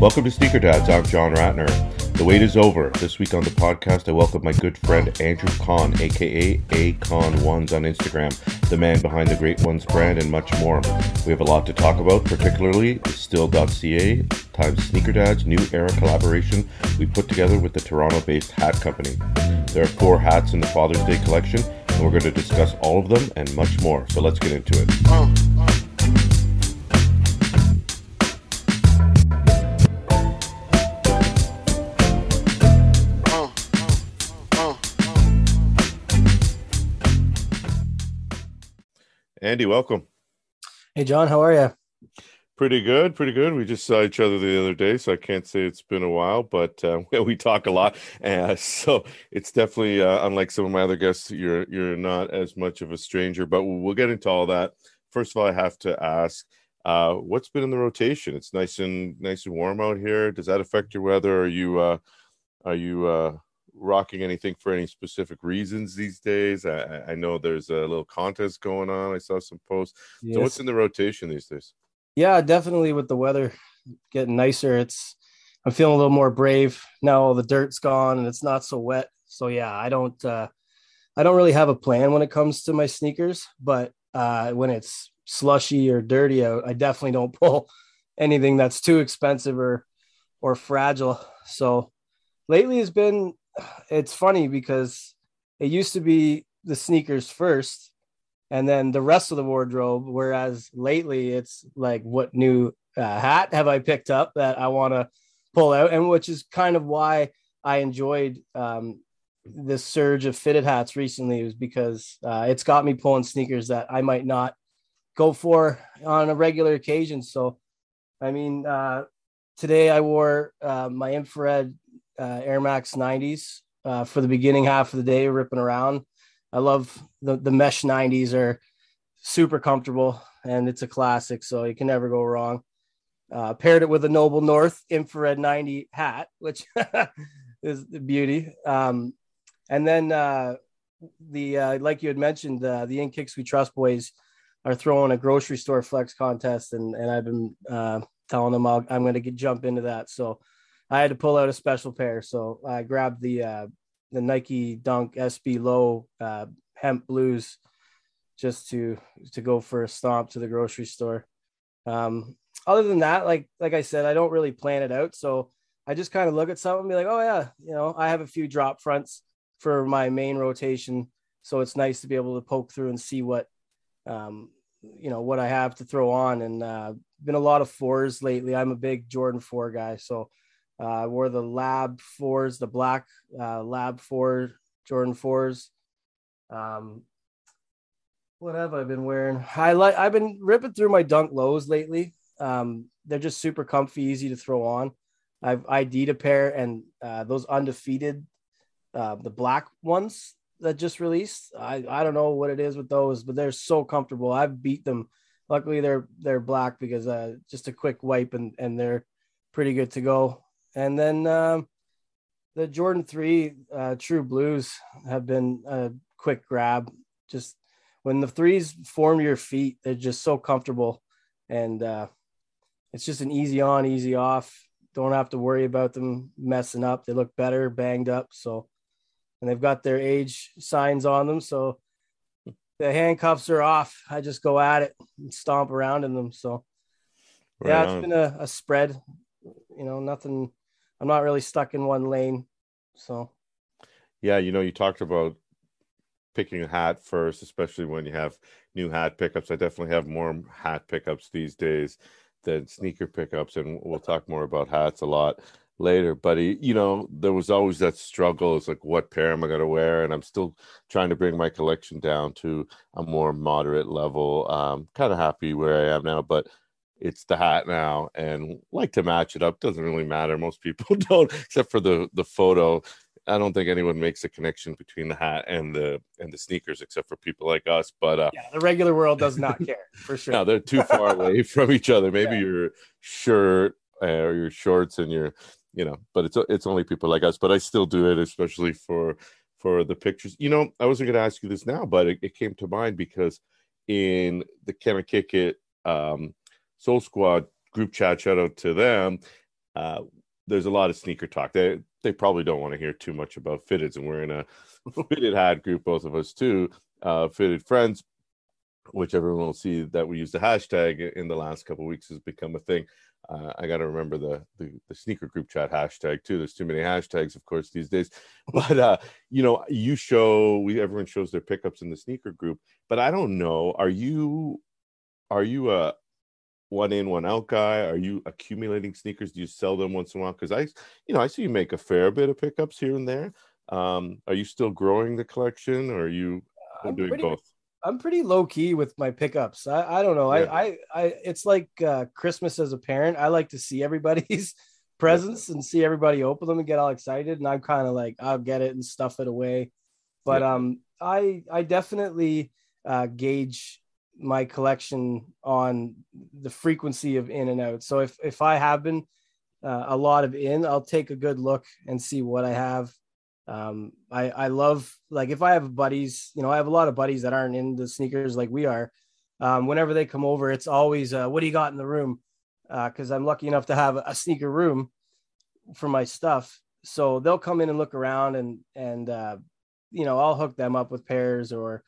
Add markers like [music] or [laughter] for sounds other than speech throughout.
Welcome to Sneaker Dads. I'm John Ratner. The wait is over. This week on the podcast, I welcome my good friend Andrew Kahn, aka Acon Ones on Instagram, the man behind the Great Ones brand, and much more. We have a lot to talk about, particularly Still.ca times Sneaker Dad's new era collaboration we put together with the Toronto based hat company. There are four hats in the Father's Day collection, and we're going to discuss all of them and much more. So let's get into it. Andy, welcome. Hey, John, how are you? Pretty good, pretty good. We just saw each other the other day, so I can't say it's been a while, but uh, [laughs] we talk a lot, uh, so it's definitely uh, unlike some of my other guests. You're you're not as much of a stranger, but we'll get into all that. First of all, I have to ask, uh, what's been in the rotation? It's nice and nice and warm out here. Does that affect your weather? Are you uh, are you uh, rocking anything for any specific reasons these days? I, I know there's a little contest going on. I saw some posts. Yes. So what's in the rotation these days? Yeah, definitely with the weather getting nicer, it's I'm feeling a little more brave now. All the dirt's gone and it's not so wet. So yeah, I don't uh, I don't really have a plan when it comes to my sneakers, but uh, when it's slushy or dirty out, I definitely don't [laughs] pull anything that's too expensive or or fragile. So lately has been it's funny because it used to be the sneakers first and then the rest of the wardrobe whereas lately it's like what new uh, hat have i picked up that i want to pull out? And which is kind of why i enjoyed um, this surge of fitted hats recently was because uh, it's got me pulling sneakers that i might not go for on a regular occasion. So i mean uh, today i wore uh, my infrared uh, Air Max 90s uh, for the beginning half of the day, ripping around. I love the, the mesh 90s are super comfortable and it's a classic, so you can never go wrong. Uh, paired it with a Noble North infrared 90 hat, which [laughs] is the beauty. Um, and then uh, the uh, like you had mentioned, uh, the In Kicks We Trust boys are throwing a grocery store flex contest, and and I've been uh, telling them i am going to jump into that. So I had to pull out a special pair, so I grabbed the uh, the Nike Dunk SB Low uh, hemp blues just to to go for a stomp to the grocery store. Um, other than that, like like I said, I don't really plan it out, so I just kind of look at something and be like, oh yeah, you know, I have a few drop fronts for my main rotation, so it's nice to be able to poke through and see what um, you know what I have to throw on. And uh, been a lot of fours lately. I'm a big Jordan four guy, so uh, I wore the Lab fours, the black uh, Lab four Jordan fours. Um, what have I been wearing? I like I've been ripping through my Dunk lows lately. Um, they're just super comfy, easy to throw on. I've ID'd a pair and uh, those undefeated, uh, the black ones that just released. I, I don't know what it is with those, but they're so comfortable. I've beat them. Luckily, they're they're black because uh, just a quick wipe and and they're pretty good to go. And then um, the Jordan 3 uh, True Blues have been a quick grab. Just when the threes form your feet, they're just so comfortable. And uh, it's just an easy on, easy off. Don't have to worry about them messing up. They look better, banged up. So, and they've got their age signs on them. So the handcuffs are off. I just go at it and stomp around in them. So, right yeah, it's on. been a, a spread. You know, nothing I'm not really stuck in one lane. So, yeah, you know, you talked about picking a hat first, especially when you have new hat pickups. I definitely have more hat pickups these days than sneaker pickups, and we'll talk more about hats a lot later. But you know, there was always that struggle. It's like, what pair am I going to wear? And I'm still trying to bring my collection down to a more moderate level. Um, kind of happy where I am now, but it's the hat now and like to match it up doesn't really matter most people [laughs] don't except for the the photo. I don't think anyone makes a connection between the hat and the and the sneakers except for people like us but uh yeah the regular world does not [laughs] care for sure. No they're too far away [laughs] from each other. Maybe yeah. your shirt uh, or your shorts and your you know but it's it's only people like us but i still do it especially for for the pictures. You know i wasn't going to ask you this now but it, it came to mind because in the can I kick it um Soul Squad group chat, shout out to them. uh, there's a lot of sneaker talk. They they probably don't want to hear too much about fitteds, and we're in a [laughs] fitted hat group, both of us too, uh, fitted friends, which everyone will see that we use the hashtag in the last couple weeks has become a thing. Uh, I got to remember the, the, the sneaker group chat hashtag too. There's too many hashtags, of course, these days. [laughs] But uh, you know, you show we everyone shows their pickups in the sneaker group. But I don't know. Are you are you a one in one out guy? Are you accumulating sneakers? Do you sell them once in a while? Because I, you know, I see you make a fair bit of pickups here and there. Um, are you still growing the collection, or are you I'm doing pretty, both? I'm pretty low key with my pickups. I, I don't know. Yeah. I, I, I, it's like uh, Christmas as a parent. I like to see everybody's [laughs] presents and see everybody open them and get all excited. And I'm kind of like, I'll get it and stuff it away. But Yeah. um, I, I definitely uh, gauge my collection on the frequency of in and out. So if if I have been uh, a lot of in, I'll take a good look and see what I have. Um, I I love like if I have buddies, you know, I have a lot of buddies that aren't into sneakers like we are. Um, whenever they come over, it's always uh, what do you got in the room? Because I'm lucky enough to have a sneaker room for my stuff. So they'll come in and look around and and uh, you know I'll hook them up with pairs or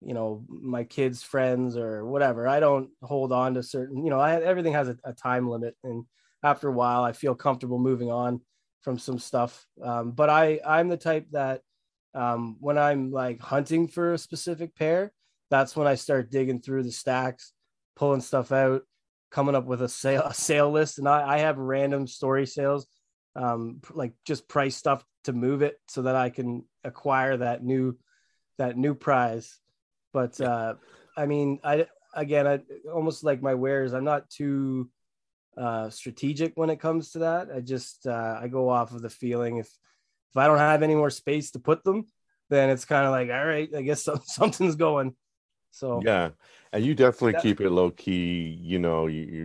you know my kids friends or whatever. I don't hold on to certain you know I, everything has a, a time limit and after a while i feel comfortable moving on from some stuff. Um, but i i'm the type that um, when i'm like hunting for a specific pair that's when i start digging through the stacks pulling stuff out coming up with a sale a sale list and i, I have random story sales um, like just price stuff to move it so that i can acquire that new that new prize but uh i mean i again i almost like my wares i'm not too uh strategic when it comes to that i just uh i go off of the feeling if if i don't have any more space to put them then it's kind of like all right i guess [laughs] some, something's going so Yeah, and you definitely That- keep it low key. You know, you, you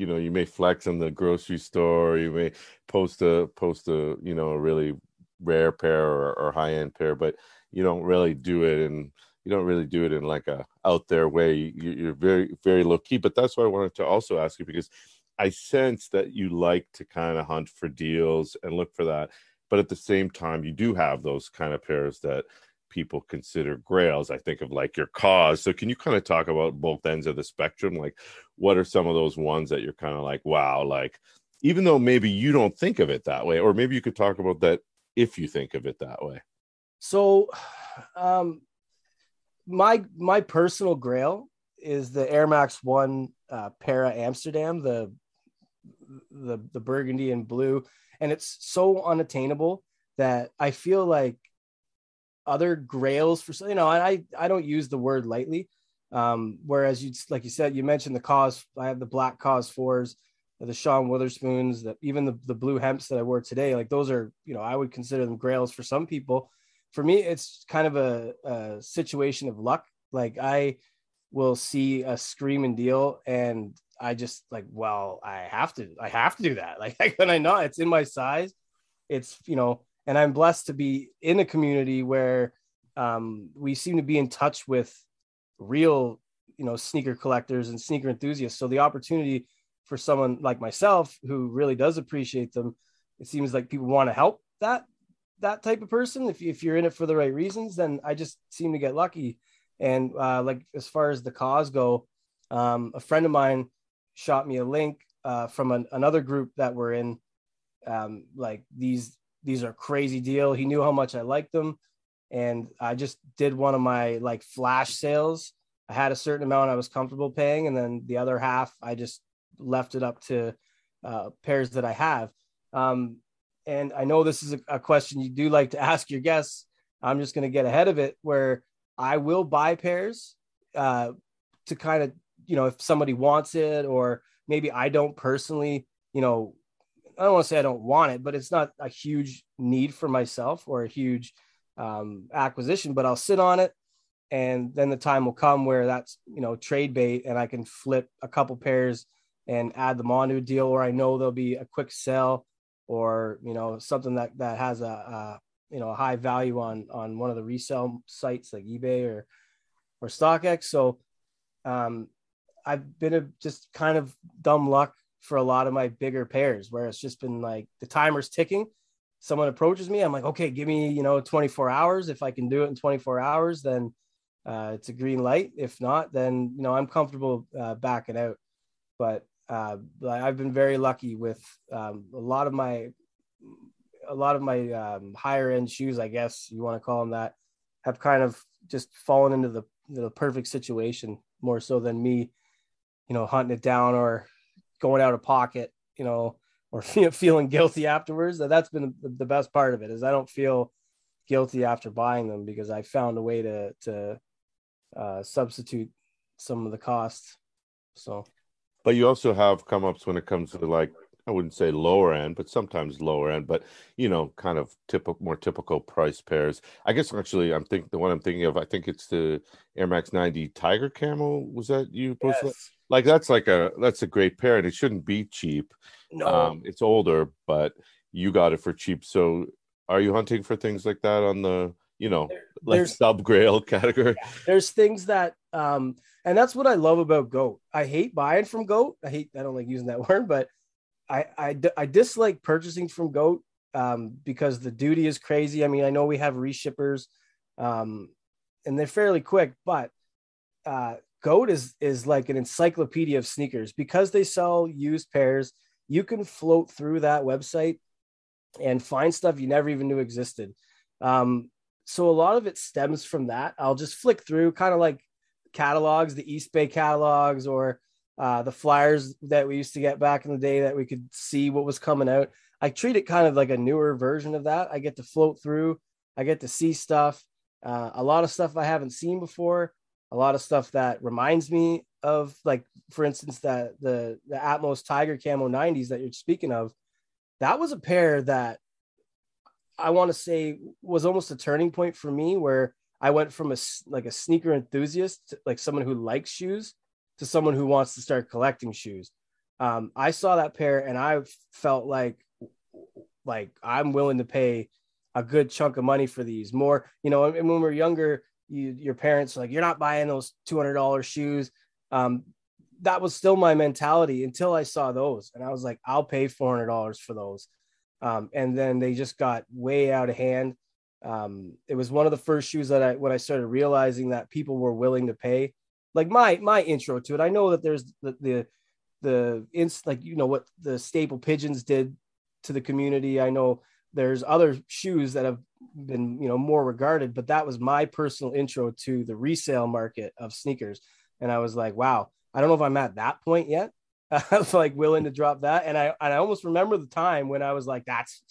you know you may flex in the grocery store. You may post a post a you know a really rare pair or, or high end pair, but you don't really do it and you don't really do it in like a out there way. You, you're very very low key. But that's why I wanted to also ask you because I sense that you like to kind of hunt for deals and look for that. But at the same time, you do have those kind of pairs that people consider grails. I think of like your KAWS. So can you kind of talk about both ends of the spectrum? Like what are some of those ones that you're kind of like, wow, like even though maybe you don't think of it that way, or maybe you could talk about that if you think of it that way. So, [sighs] um, my my personal grail is the Air Max One uh, Parra Amsterdam, the the the burgundy and blue, and it's so unattainable that I feel like other grails for you know, and I I don't use the word lightly. Um, whereas you like you said, you mentioned the KAWS. I have the black KAWS fours, the Sean Wotherspoons, that even the the blue hemps that I wore today. Like those are you know I would consider them grails for some people for me it's kind of a, a situation of luck. Like i will see a screaming deal and i just like well i have to i have to do that. [laughs] Like how can i not? It's in my size. It's you know and i'm blessed to be in a community where um, we seem to be in touch with real you know sneaker collectors and sneaker enthusiasts. So the opportunity for someone like myself who really does appreciate them it seems like people want to help that that type of person if, if you're in it for the right reasons then i just seem to get lucky. And uh, like as far as the KAWS go um, a friend of mine shot me a link uh, from an, another group that we're in. Um, like these these are crazy deal. He knew how much i liked them. And i just did one of my like flash sales. I had a certain amount i was comfortable paying. And then the other half i just left it up to uh, pairs that i have. Um, and I know this is a, a, question you do like to ask your guests. I'm just going to get ahead of it where I will buy pairs uh, to kind of, you know, if somebody wants it, or maybe I don't personally, you know, I don't want to say I don't want it, but it's not a huge need for myself or a huge um, acquisition, but I'll sit on it. And then the time will come where that's, you know, trade bait and I can flip a couple pairs and add them onto a deal where I know there'll be a quick sell or you know something that that has a, you know a high value on on one of the resale sites like ebay or or stockx so um i've been a just kind of dumb luck for a lot of my bigger pairs where it's just been like the timer's ticking. Someone approaches me, I'm like, okay, give me, you know, 24 hours. If I can do it in 24 hours, then uh, it's a green light. If not, then, you know, I'm comfortable uh, backing out. But uh, I've been very lucky with um, a lot of my, a lot of my um, higher end shoes, I guess you want to call them that, have kind of just fallen into the, the perfect situation more so than me, you know, hunting it down or going out of pocket, you know, or [laughs] feeling guilty afterwards. That's been the best part of it is I don't feel guilty after buying them because I found a way to to uh, substitute some of the costs. So, but you also have come ups when it comes to like I wouldn't say lower end, but sometimes lower end, but you know, kind of typical, more typical price pairs. I guess actually, I'm thinking the one I'm thinking of. I think it's the Air Max 90 Tiger Camo. Was that you? Yes. Like that's like a that's a great pair, and it shouldn't be cheap. No, um, it's older, but you got it for cheap. So, are you hunting for things like that on the you know there, like sub grail [laughs] category? Yeah, there's things that um, and that's what I love about Goat. I hate buying from Goat. I hate I don't like using that [laughs] word, but I, I, I dislike purchasing from Goat um, because the duty is crazy. I mean, I know we have reshippers, um, and they're fairly quick, but uh, Goat is is like an encyclopedia of sneakers because they sell used pairs. You can float through that website and find stuff you never even knew existed. Um, so a lot of it stems from that. I'll just flick through, kind of like catalogs, the Eastbay catalogs, or uh, the flyers that we used to get back in the day that we could see what was coming out. I treat it kind of like a newer version of that. I get to float through, I get to see stuff, uh, a lot of stuff I haven't seen before, a lot of stuff that reminds me of, like, for instance, that the the Atmos Tiger Camo 90s that you're speaking of. That was a pair that I want to say was almost a turning point for me, where I went from a like a sneaker enthusiast, to, like someone who likes shoes, to someone who wants to start collecting shoes. Um, I saw that pair and I felt like like I'm willing to pay a good chunk of money for these. More, you know, and when we are younger, you, your parents like, you're not buying those two hundred dollars shoes. Um, that was still my mentality until I saw those, and I was like, I'll pay four hundred dollars for those. Um, and then they just got way out of hand. Um, it was one of the first shoes that I when I started realizing that people were willing to pay like my my intro to it. I know that there's the the the ins like you know what the staple pigeons did to the community. I know there's other shoes that have been you know more regarded, but that was my personal intro to the resale market of sneakers. And I was like, wow, I don't know if I'm at that point yet. [laughs] I was like willing to drop that, and I and I almost remember the time when I was like, that's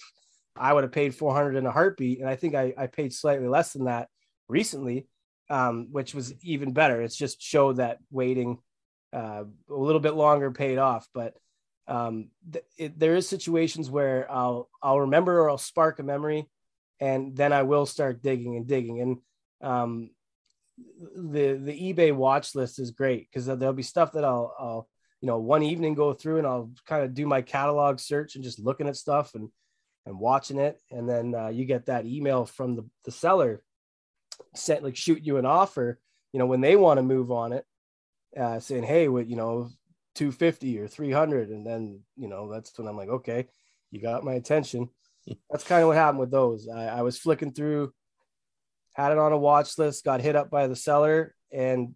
I would have paid 400 in a heartbeat, and I think I, I paid slightly less than that recently um, which was even better. It's just showed that waiting uh, a little bit longer paid off. But um, th- it, there is situations where I'll I'll remember or I'll spark a memory, and then I will start digging and digging. And um, the the eBay watch list is great because there'll be stuff that I'll I'll you know one evening go through and I'll kind of do my catalog search and just looking at stuff and and watching it, and then uh, you get that email from the the seller set like shoot you an offer, you know, when they want to move on it, uh, saying, hey, what you know, 250 or 300, and then you know that's when I'm like, okay, you got my attention. [laughs] That's kind of what happened with those. I, I was flicking through, had it on a watch list, got hit up by the seller, and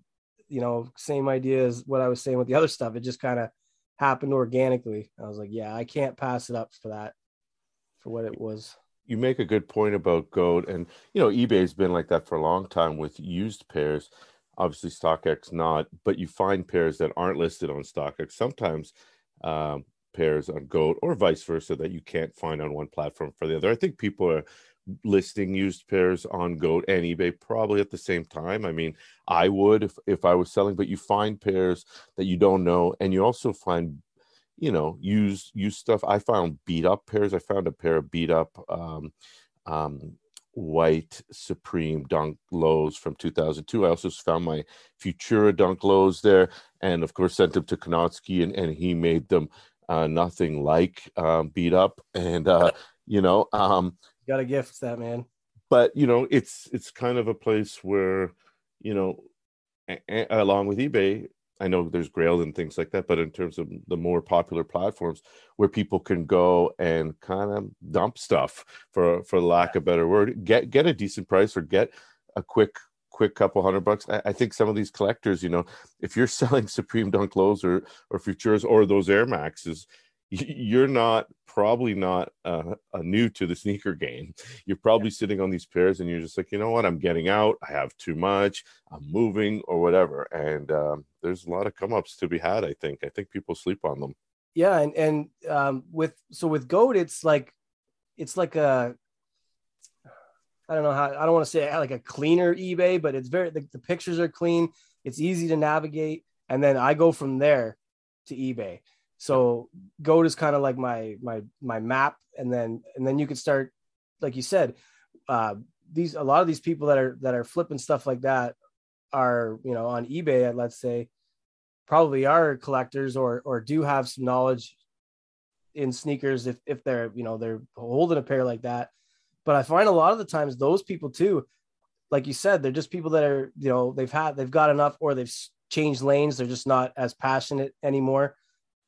you know, same idea as what I was saying with the other stuff. It just kind of happened organically. I was like, yeah, I can't pass it up for that, for what it was. You make a good point about goat and you know ebay's been like that for a long time with used pairs. Obviously stockx not but you find pairs that aren't listed on stockx. Sometimes um, pairs on goat or vice versa that you can't find on one platform for the other. I think people are listing used pairs on goat and ebay probably at the same time. I mean i would if, if i was selling but you find pairs that you don't know and you also find you know use use stuff. I found beat up pairs. I found a pair of beat up um, um, white supreme dunk lows from 2002 i also found my futura dunk lows there and of course sent them to Konotsky and, and he made them uh, nothing like um, beat up. And uh, you know um, got a gift that man. but you know it's it's kind of a place where you know a- a- along with ebay I know there's Grail and things like that, but in terms of the more popular platforms where people can go and kind of dump stuff for for lack of better word, get get a decent price or get a quick quick couple hundred bucks. I, I, think some of these collectors, you know, if you're [laughs] selling Supreme Dunk lows or or Futures or those Air Maxes, you're not probably not uh, new to the sneaker game. You're probably yeah. sitting on these pairs and you're just like, you know what, I'm getting out. I have too much. I'm moving or whatever. And um, there's a lot of come ups to be had. I think. I think people sleep on them. Yeah, and and um, with so with Goat, it's like it's like a I don't know how I don't want to say like a cleaner eBay, but it's very the, the pictures are clean. It's easy to navigate, and then I go from there to eBay. So goat is kind of like my my my map, and then and then you could start, like you said, uh, these a lot of these people that are that are flipping stuff like that are you know on eBay, let's say, probably are collectors or or do have some knowledge in sneakers if if they're you know they're holding a pair like that. But I find a lot of the times those people too, like you said, they're just people that are you know they've had they've got enough or they've changed lanes. They're just not as passionate anymore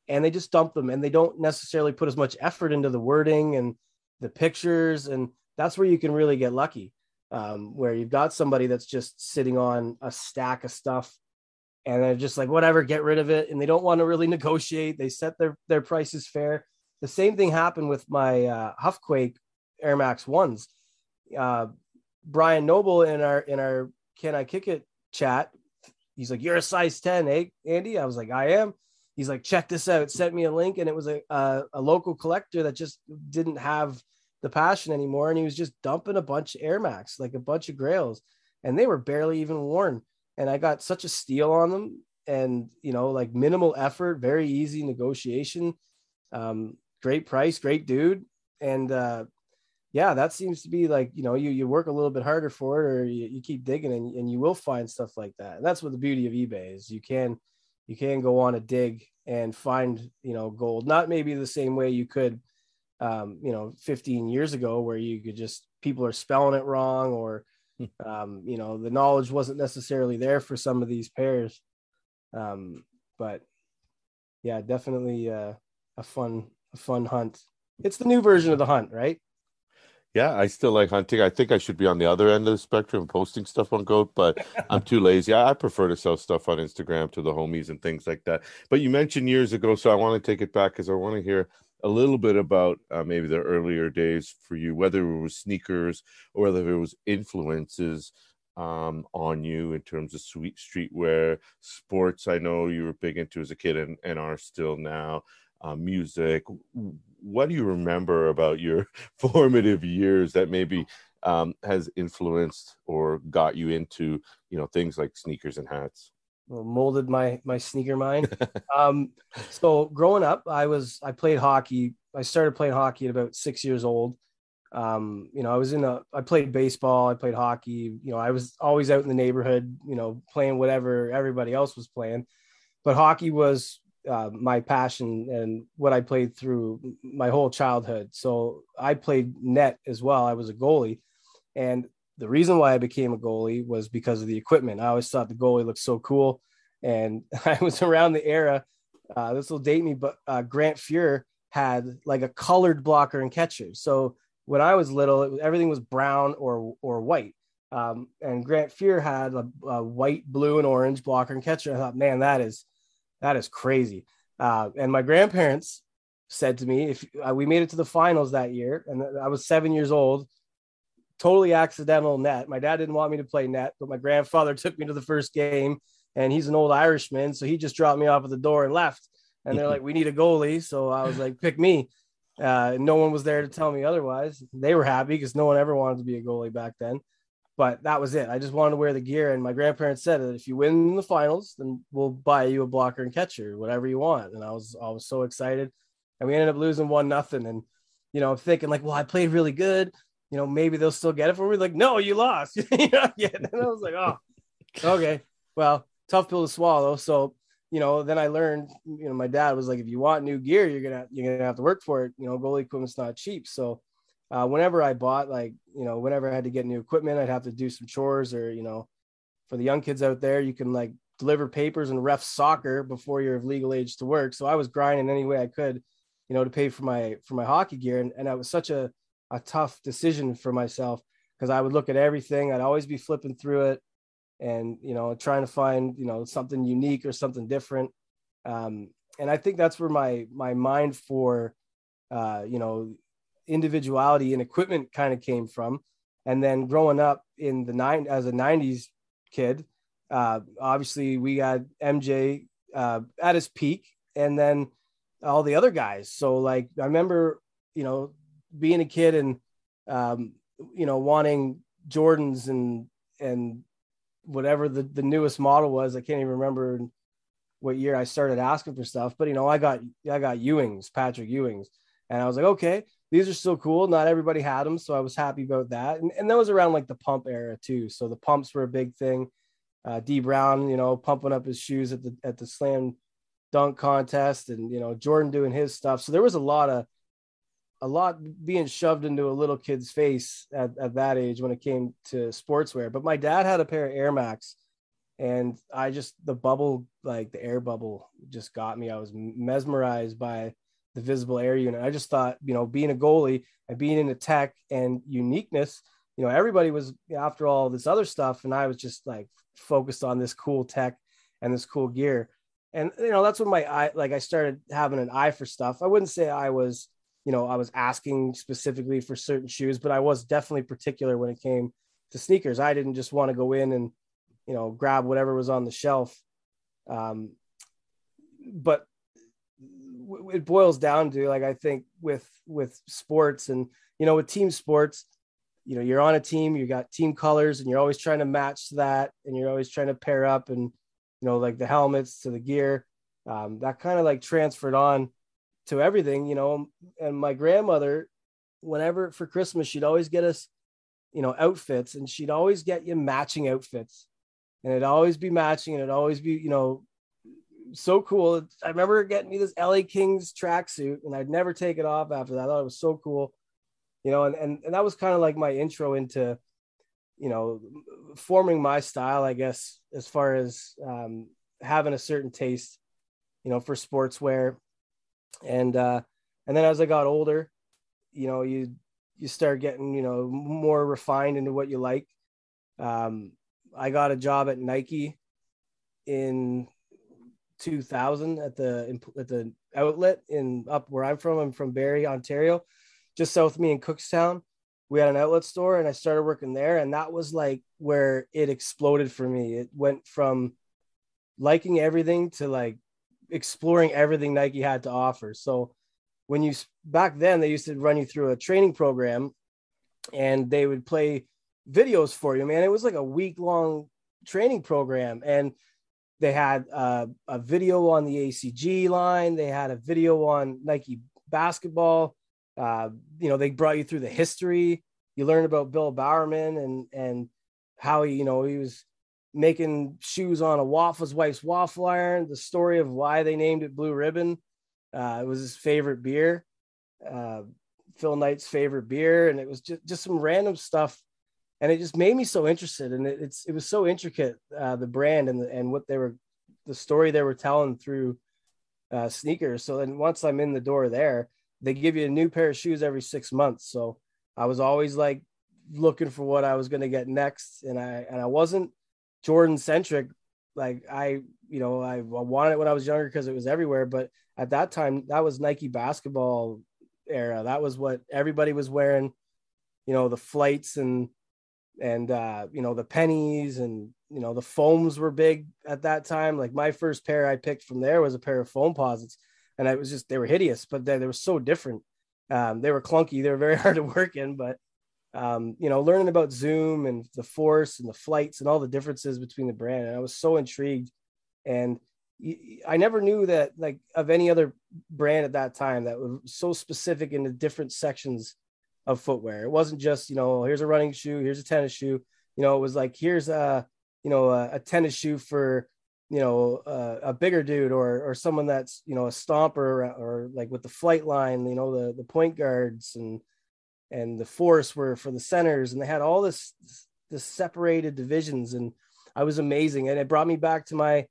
and they just dump them and they don't necessarily put as much effort into the wording and the pictures and that's where you can really get lucky um, where you've got somebody that's just sitting on a stack of stuff and they're just like whatever get rid of it and they don't want to really [laughs] negotiate they set their their prices fair. The same thing happened with my uh, huffquake air max ones. Uh, brian noble in our in our can i kick it chat he's like you're a size 10 eh andy? I was like i am he's like, check this out. Sent me a link, and it was a, a, a local collector that just didn't have the passion anymore, and he was just dumping a bunch of Air Max, like a bunch of Grails, and they were barely even worn. And I got such a steal on them, and you know, like minimal effort, very easy negotiation, um, great price, great dude, and uh, yeah, that seems to be like you know, you you work a little bit harder for it, or you, you keep digging, and, and you will find stuff like that. And that's what the beauty of eBay is. You can you can go on a dig and find you know gold. Not maybe the same way you could um, you know 15 years ago where you could just people are spelling it wrong or hmm. um, you know the knowledge wasn't necessarily there for some of these pairs. Um, but yeah definitely uh, a fun a fun hunt. It's the new version of the hunt right yeah, I still like hunting. I think I should be on the other end of the spectrum, posting stuff on Goat, but I'm too [laughs] lazy. I prefer to sell stuff on Instagram to the homies and things like that. But you mentioned years ago, so I want to take it back because I want to hear a little bit about uh, maybe the earlier days for you, whether it was sneakers or whether it was influences um, on you in terms of sweet streetwear, sports. I know you were big into as a kid and, and are still now. Uh, music. What do you remember about your [laughs] formative years that maybe um, has influenced or got you into you know things like sneakers and hats? Well, molded my my sneaker mind. [laughs] Um, so growing up i was i played hockey. I started playing hockey at about six years old. Um, you know i was in a i played baseball i played hockey. You know i was always out in the neighborhood you know playing whatever everybody else was playing. But hockey was uh, my passion and what I played through my whole childhood. So I played net as well. I was a goalie. And the reason why I became a goalie was because of the equipment. I always thought the goalie looked so cool. And [laughs] I was around the era, uh, this will date me, but uh, Grant Fuhr had like a colored blocker and catcher. So when I was little, everything was brown or or white. Um, and Grant Fuhr had a, a, white, blue, and orange blocker and catcher. I thought, man, that is that is crazy. Uh, and my grandparents said to me, if uh, we made it to the finals that year, and I was seven years old, totally accidental net. My dad didn't want me to play net, but my grandfather [laughs] took me to the first game, and he's an old Irishman, so he just dropped me off at the door and left. And they're like, "We need a goalie," so I was like, "Pick me." Uh, no one was there to tell me otherwise. They were happy because no one ever wanted to be a goalie back then but that was it. I just wanted to wear the gear. And my grandparents said that if you win the finals, then we'll buy you a blocker and catcher, whatever you want. And I was I was so excited. And we ended up losing one nothing. And you know, I'm thinking like, well, I played really good. You know, maybe they'll still get it for me. Like, no, you lost. [laughs] [laughs] yeah. And I was like, oh, okay. Well, tough pill to swallow. So, you know, then I learned, you know, my dad was like, if you want new gear, you're gonna you're gonna have to work for it. You know, goalie equipment's not cheap. So uh, whenever I bought like you know whenever I had to get new equipment, I'd have to do some chores or you know for the young kids out there, you can like deliver papers and ref soccer before you're of legal age to work. So I was grinding any way I could, you know, to pay for my for my hockey gear. And, and that was such a, a tough decision for myself because I would look at everything. I'd always be flipping through it and, you know, trying to find, you know, something unique or something different. Um, and I think that's where my my mind for uh, you know, individuality and equipment kind of came from. And then growing up in the nine as a 90s kid, uh, obviously we got MJ uh, at his peak and then all the other guys. So like I remember, you know, being a kid and um, you know, wanting Jordans and and whatever the, the newest model was. I can't even remember what year I started asking for stuff, but you know, I got I got Ewings, Patrick Ewings. And I was like, okay, these are still cool. Not everybody had them, so I was happy about that. And, and that was around like the pump era too. So the pumps were a big thing. Uh, Dee Brown, you know, pumping up his shoes at the at the slam dunk contest, and you know Jordan doing his stuff. So there was a lot of a lot being shoved into a little kid's face at, at that age when it came to sportswear. But my dad had a pair of Air Max, and I just the bubble, like the air bubble, just got me. I was mesmerized by the visible air unit. I just thought, you know, being a goalie and being into tech and uniqueness, you know, everybody was after all this other stuff, and I was just like focused on this cool tech and this cool gear. And you know, that's when my eye, like, I started having an eye for stuff. I wouldn't say I was, you know, I was asking specifically for certain shoes, but I was definitely particular when it came to sneakers. I didn't just want to go in and, you know, grab whatever was on the shelf. Um, but it boils down to like I think with with sports and you know with team sports, you know you're on a team, you got team colors, and you're always trying to match that, and you're always trying to pair up, and you know like the helmets to the gear, um, that kind of like transferred on to everything, you know. And my grandmother, whenever for Christmas, she'd always get us, you know, outfits, and she'd always get you matching outfits, and it'd always be matching, and it'd always be you know so cool. I remember getting me this LA Kings tracksuit, and I'd never take it off after that. I thought it was so cool, you know. And and, and that was kind of like my intro into, you know, forming my style, I guess, as far as um, having a certain taste, you know, for sportswear. And uh, and then as I got older, you know, you you start getting you know more refined into what you like. Um, I got a job at Nike in 2000 at the at the outlet in up where I'm from. I'm from Barrie, Ontario, just south of me in Cookstown. We had an outlet store, and I started working there, and that was like where it exploded for me. It went from liking everything to like exploring everything Nike had to offer. So when you back then they used to run you through a training program and they would play videos for you man it was like a week long training program and they had a video on the ACG line. They had a video on Nike basketball. Uh, you know, they brought you through the history. You learned about Bill Bowerman and and how he, you know, he was making shoes on a waffle, his wife's waffle iron. The story of why they named it Blue Ribbon. Uh, it was his favorite beer, uh, Phil Knight's favorite beer, and it was just just some random stuff and it just made me so interested and it, it's it was so intricate uh, the brand and the, and what they were the story they were telling through uh, sneakers. So then once i'm in the door there they give you a new pair of shoes every six months. So i was always like looking for what i was going to get next and i and i wasn't jordan centric. Like i you know I, wanted it when i was younger because it was everywhere but at that time that was nike basketball era. That was what everybody was wearing you know the flights and and uh, you know the pennies and you know the foams were big at that time. Like my first pair I picked from there was a pair of Foamposites, and I was just they were hideous, but they, they were so different. Um, they were clunky, they were very [laughs] hard to work in, but um, you know, learning about Zoom and the force and the flights and all the differences between the brand, and I was so intrigued. And I never knew that like of any other brand at that time that was so specific in the different sections of footwear. It wasn't just, you know, here's a running shoe, here's a tennis shoe. You know, it was like, here's a, you know, a, a tennis shoe for, you know, a bigger dude or, or someone that's, you know, a stomper or, or like with the flight line, you know, the, the point guards and, and the force were for the centers and they had all this, this separated divisions. And I was amazing, and it brought me back to my,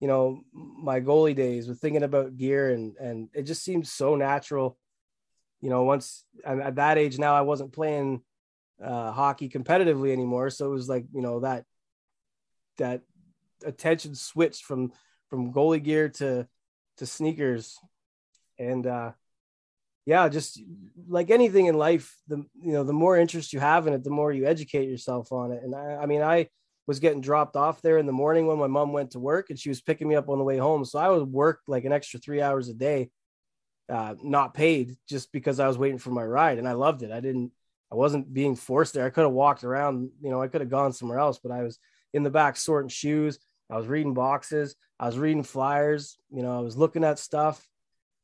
you know, my goalie days with thinking about gear, and and it just seemed so natural. You know, once I'm at that age now, I wasn't playing uh, hockey competitively anymore, so it was like you know that that attention switched from from goalie gear to to sneakers, and uh, yeah, just like anything in life, the you know the more interest you have in it, the more you educate yourself on it. And I, I mean, I was getting dropped off there in the morning when my mom went to work, and she was picking me up on the way home. So I would work like an extra three hours a day, uh, not paid, just because I was waiting for my ride, and I loved it. I didn't, I wasn't being forced there. I could have walked around, you know, I could have gone somewhere else, but I was in the back sorting shoes. I was reading boxes. I was reading flyers. You know, I was looking at stuff,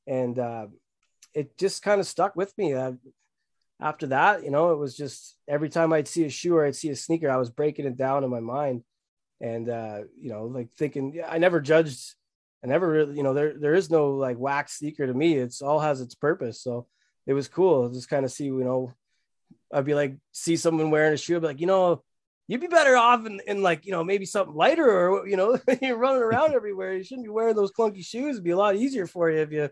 and uh, it just kind of stuck with me. Uh, after that, you know, it was just every time I'd see a shoe or I'd see a sneaker, I was breaking it down in my mind, and uh, you know, like thinking, I never judged. I never really, you know, there there is no like wax sneaker to me. It's all has its purpose. So it was cool just kind of see, you know, I'd be like, see someone wearing a shoe, I'd be like, you know, you'd be better off in, in like, you know, maybe something lighter or, you know, [laughs] you're running around everywhere. You shouldn't be wearing those clunky shoes. It'd be a lot easier for you if you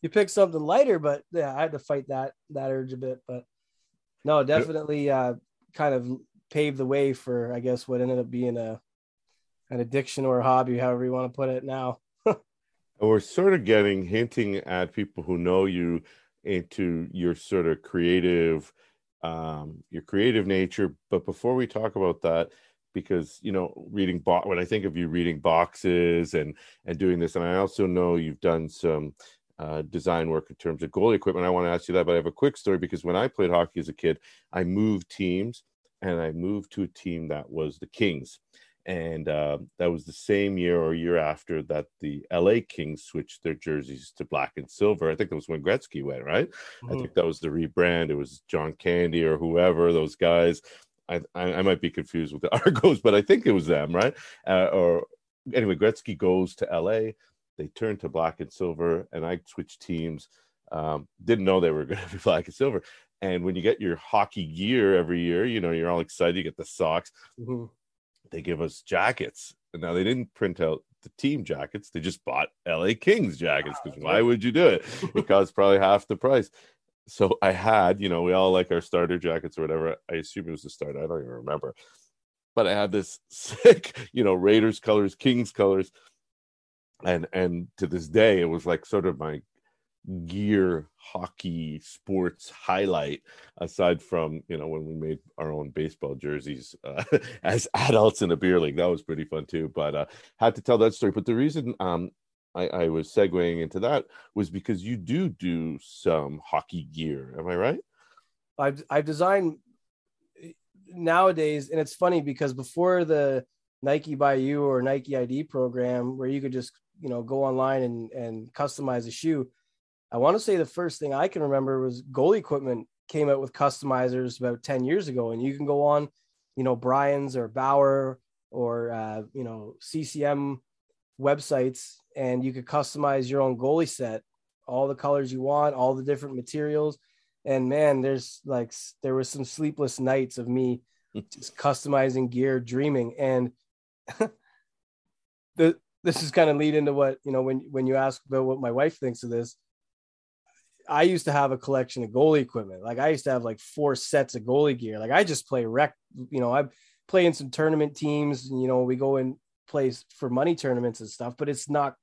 you pick something lighter, but yeah, I had to fight that that urge a bit. But no, definitely uh, kind of paved the way for I guess what ended up being a an addiction or a hobby, however you want to put it now. We're sort of getting hinting at people who know you into your sort of creative um your creative nature. But before we talk about that, because you know reading bo- when i think of you reading boxes and and doing this and i also know you've done some uh, design work in terms of goalie equipment. I want to ask you that, but I have a quick story because when I played hockey as a kid, I moved teams and I moved to a team that was the Kings. And uh, that was the same year or year after that the LA Kings switched their jerseys to black and silver. I think that was when Gretzky went, right? Mm-hmm. I think that was the rebrand. It was John Candy or whoever, those guys. I, I, I might be confused with the [laughs] Argos, but I think it was them, right? Uh, or anyway, Gretzky goes to LA they turn to black and silver, and I switched teams. Um, didn't know they were [laughs] going to be black and silver. And when you get your hockey gear every year, you know you're all excited. You get the socks. Mm-hmm. They give us jackets. And now they didn't print out the team jackets. They just bought LA Kings jackets because ah, why would you do it? [laughs] It costs probably half the price. So I had, you know, we all like our starter jackets or whatever. I assume it was the starter. I don't even remember. But I had this [laughs] sick, you know, Raiders colors, Kings colors and and to this day it was like sort of my gear hockey sports highlight aside from you know when we made our own baseball jerseys uh, [laughs] as adults in a beer league. That was pretty fun too. But uh had to tell that story. But the reason um I, I was segueing into that was because you do do some hockey gear. Am i right? I've i've designed nowadays and it's funny because before the nike by you or nike id program where you could just you know go online and and customize a shoe i want to say the first thing i can remember was goalie equipment came out with customizers about 10 years ago and you can go on you know brian's or bauer or uh, you know ccm websites and you could customize your own goalie set all the colors you want all the different materials. And man there's like there was some sleepless nights of me [laughs] just customizing gear dreaming. And [laughs] the this is kind of lead into what you know when when you ask about what my wife thinks of this i used to have a collection of goalie equipment. Like i used to have like four sets of goalie gear. Like i just play rec you know i play in some tournament teams you know we go and play for money tournaments and stuff but it's not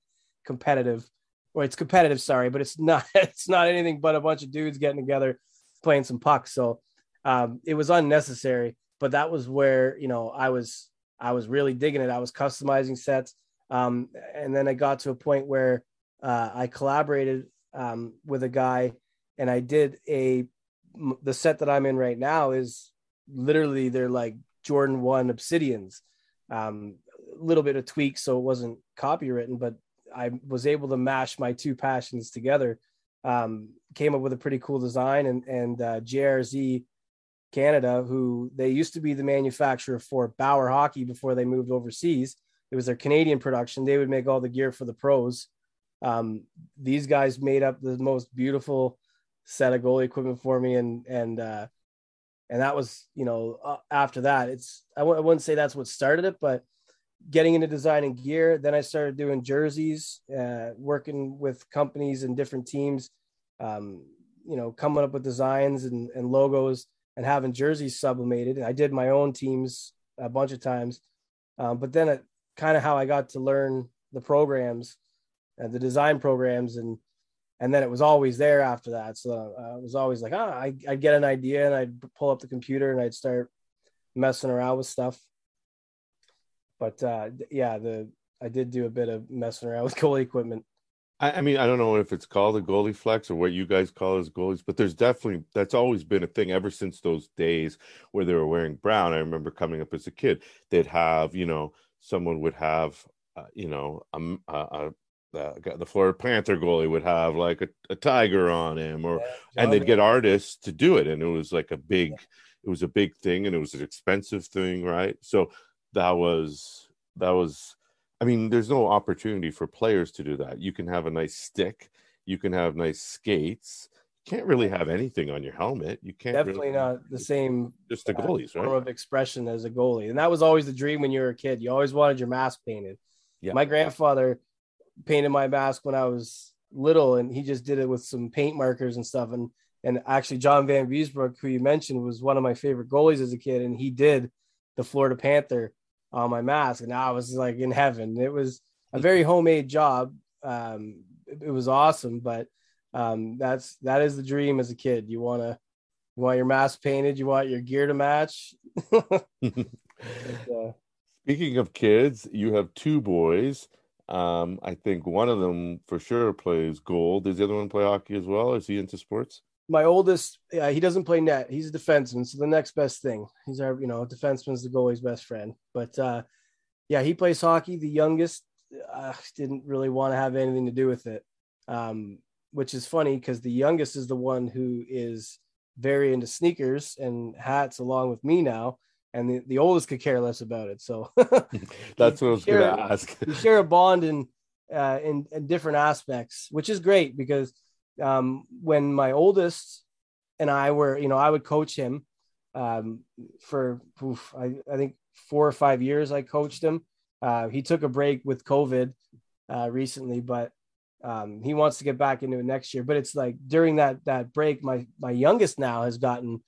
competitive. Or it's competitive sorry but it's [laughs] not it's not anything but a bunch of dudes getting together playing some pucks. So um, it was unnecessary but that was where you know i was i was really digging it. I was customizing sets. Um, and then I got to a point where uh, I collaborated um, with a guy, and I did a the set that I'm in right now is literally they're like Jordan One Obsidians. Um, a little bit of tweak so it wasn't copywritten, but I was able to mash my two passions together. Um, came up with a pretty cool design, and and uh, JRZ Canada, who they used to be the manufacturer for Bauer Hockey before they moved overseas it was their Canadian production. They would make all the gear for the pros. Um, these guys made up the most beautiful set of goalie equipment for me, and and uh, and that was you know uh, after that it's I w- I wouldn't say that's what started it, but getting into designing gear. Then I started doing jerseys, uh, working with companies and different teams, um, you know, coming up with designs and, and logos and having jerseys sublimated. And I did my own teams a bunch of times. Um, but then it kind of how I got to learn the programs, the design programs, and and then it was always there after that. So uh, it was always like, ah, I, I'd get an idea and I'd pull up the computer and I'd start messing around with stuff. But uh, yeah, the I did do a bit of messing around [laughs] with goalie equipment. I, I mean, I don't know if it's called a goalie flex or what you guys call as goalies, but there's definitely that's always been a thing ever since those days where they were wearing brown. I remember coming up as a kid, they'd have you know someone would have uh, you know a, a, the, the Florida Panther goalie would have like a, a tiger on him, or yeah, and they'd get artists to do it, and it was like a big, yeah. it was a big thing, and it was an expensive thing, right? So that was that was, I mean, there's no opportunity for players to do that. You can have a nice stick, you can have nice skates. You can't really have anything on your helmet. You can't definitely really, not the same. Just the uh, goalies, uh, right? Form of expression as a goalie, and that was always the dream when you were a kid. You always wanted your mask painted. Yeah. My grandfather painted my mask when I was little, and he just did it with some paint markers and stuff. And and actually, John Van Vanbiesbrouck, who you mentioned, was one of my favorite goalies as a kid, and he did the Florida Panther on my mask, and I was like in heaven. It was a very homemade job. Um, it, it was awesome, but um, that's that is the dream as a kid. You want to you want your mask painted, you want your gear to match. [laughs] [laughs] but, uh, Speaking of kids, you have two boys. Um, I think one of them for sure plays goal. Does the other one play hockey as well? Is he into sports? My oldest, yeah, he doesn't play net. He's a defenseman, so the next best thing. He's our, you know, defenseman's the goalie's best friend. But uh, yeah, he plays hockey. The youngest uh, didn't really want to have anything to do with it, um, which is funny because the youngest is the one who is very into sneakers and hats, along with me now and the, the oldest could care less about it. So [laughs] [laughs] that's what I was going to ask. you share a bond in, uh, in, in different aspects, which is great because um, when my oldest and I were, you know, I would coach him um, for oof, I, I think four or five years. I coached him. Uh, he took a break with COVID uh, recently, but um, he wants to get back into it next year. But it's like during that that break, my my youngest now has gotten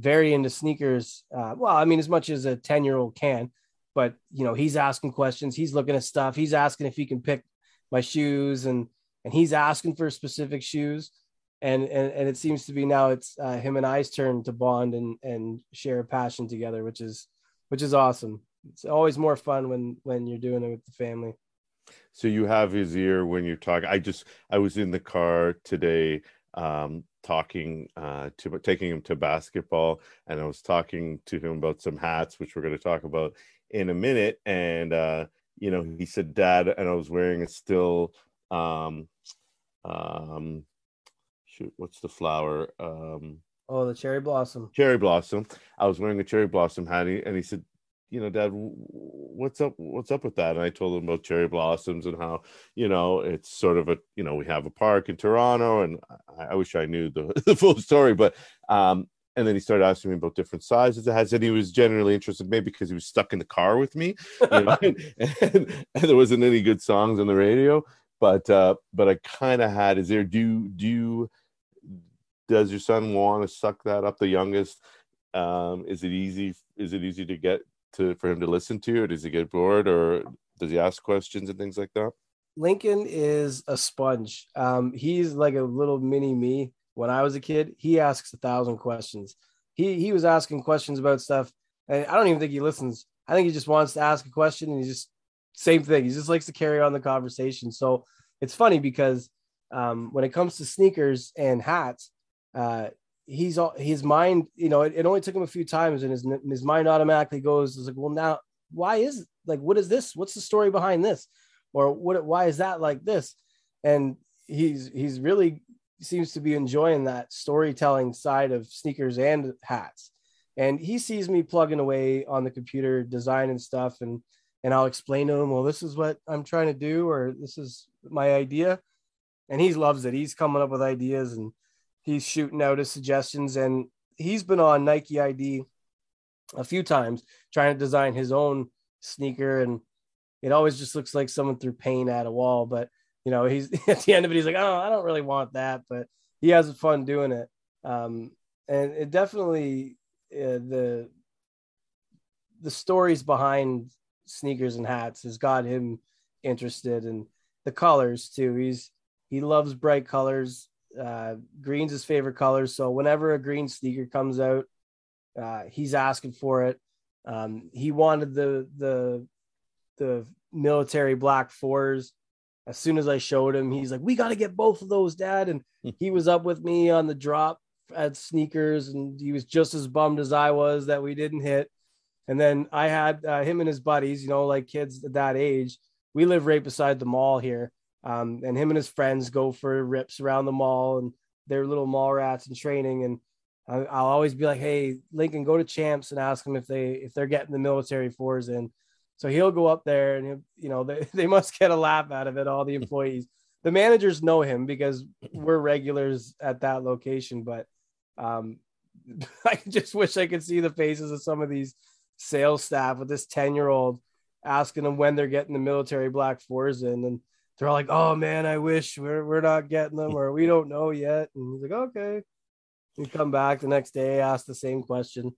very into sneakers. Uh, well, I mean, as much as a 10 year old can, but you know, he's asking questions, he's looking at stuff, he's asking if he can pick my shoes and, and he's asking for specific shoes. And, and, and it seems to be now it's uh, him and I's turn to bond and, and share a passion together, which is, which is awesome. It's always more fun when, when you're doing it with the family. So you have his ear when you're talking. I just, I was in the car today um, talking uh, to taking him to basketball, and I was talking to him about some hats, which we're going to talk about in a minute. And uh, you know, he said, "Dad," and I was wearing a still, um, um, shoot, what's the flower? Um, oh, the cherry blossom. Cherry blossom. I was wearing a cherry blossom hat, and he said, you know, Dad, what's up? What's up with that? And I told him about cherry blossoms and how, you know, it's sort of a, you know, we have a park in Toronto, and I, I wish I knew the, [laughs] the full story, but um, and then he started asking me about different sizes it has, and he was generally interested, maybe because he was stuck in the car with me, you know, [laughs] and, and, and, there wasn't any good songs on the radio. But uh, but I kind of had. Is there do do you, does your son want to suck that up? The youngest, um, is it easy? Is it easy to get to for him to listen to, or does he get bored, or does he ask questions and things like that? Lincoln is a sponge. Um, he's like a little mini me. When I was a kid, he asks a thousand questions. He he was asking questions about stuff, and I don't even think he listens. I think he just wants to ask a question, and he just same thing. He just likes to carry on the conversation. So it's funny because um, when it comes to sneakers and hats, uh, he's his mind, you know, it, it, only took him a few times, and his his mind automatically goes, "Is like, well, now why is like what is this? What's the story behind this, or what? Why is that like this?" And he's he's really seems to be enjoying that storytelling side of sneakers and hats. And he sees me plugging away on the computer, design and stuff, and and I'll explain to him, well, this is what I'm trying to do, or this is my idea. And he loves it. He's coming up with ideas and he's shooting out his suggestions and he's been on Nike ID a few times trying to design his own sneaker and it always just looks like someone threw paint at a wall. But you know, he's [laughs] at the end of it, he's like, oh, I don't really want that, but he has fun doing it. Um, and it definitely uh, the the stories behind sneakers and hats has got him interested in the colors too. He's he loves bright colors. Uh, green's his favorite color. So whenever a green sneaker comes out, uh, he's asking for it. Um, he wanted the the the military black fours. As soon as I showed him, he's like, "We got to get both of those, Dad." And he was up with me on the drop at sneakers, and he was just as bummed as I was that we didn't hit. And then I had uh, him and his buddies, you know, like kids at that age. We live right beside the mall here, um, and him and his friends go for rips around the mall, and they're little mall rats in training. And I, will always be like, "Hey, Lincoln, go to Champs and ask them if they if they're getting the military fours in." So he'll go up there, and you know, [laughs] they they must get a laugh out of it. All the employees, the managers know him because we're regulars at that location, but um, [laughs] I just wish I could see the faces of some of these sales staff with this 10 year old asking them when they're getting the military black fours in. And they're all like, oh man, I wish we're, we're not getting them or we don't know yet. And he's like, okay. You come back the next day, ask the same question.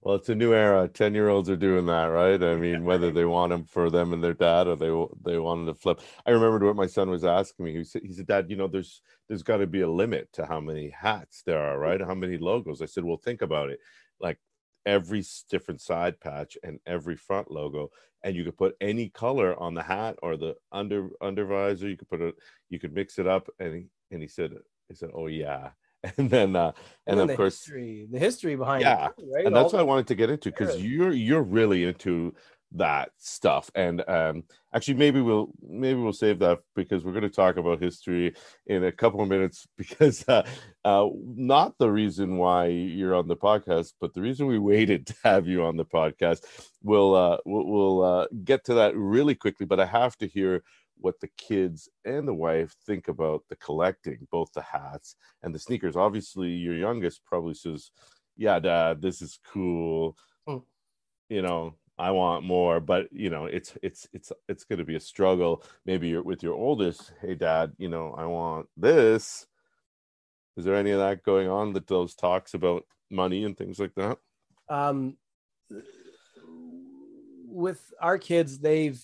Well, it's a new era. Ten year olds are doing that, right? I mean, whether they want them for them and their dad, or they they wanted to flip. I remembered what my son was asking me. He said, "He said, Dad, you know, there's there's got to be a limit to how many hats there are, right? How many logos?" I said, "Well, think about it. Like every different side patch and every front logo, and you could put any color on the hat or the under under visor. You could put it, you could mix it up." And he and he said, "He said, oh yeah." [laughs] and then uh and, and of course history, the history behind yeah, it, right? and that's All what I wanted to get into because you're you're really into that stuff and um actually maybe we'll maybe we'll save that because we're going to talk about history in a couple of minutes [laughs] because uh, uh not the reason why you're on the podcast but the reason we waited to have you on the podcast we'll uh we'll, we'll uh get to that really quickly but i have to hear what the kids and the wife think about the collecting, both the hats and the sneakers. Obviously, your youngest probably says, "Yeah, Dad, this is cool." Mm. You know, I want more, but you know, it's it's it's it's going to be a struggle. Maybe you're with your oldest. Hey, Dad, you know, I want this. Is there any of that going on? That those talks about money and things like that. Um, with our kids, they've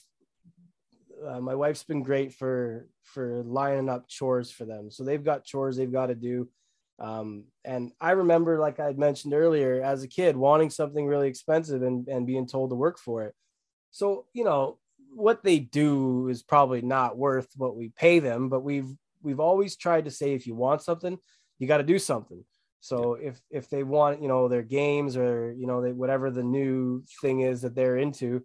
uh, my wife's been great for for lining up chores for them. So they've got chores they've got to do. Um, and I remember, like I mentioned earlier, as a kid, wanting something really expensive and, and being told to work for it. So, you know, what they do is probably not worth what we pay them, but we've we've always tried to say if you want something, you got to do something. So if if they want, you know, their games or you know, they, whatever the new thing is that they're into,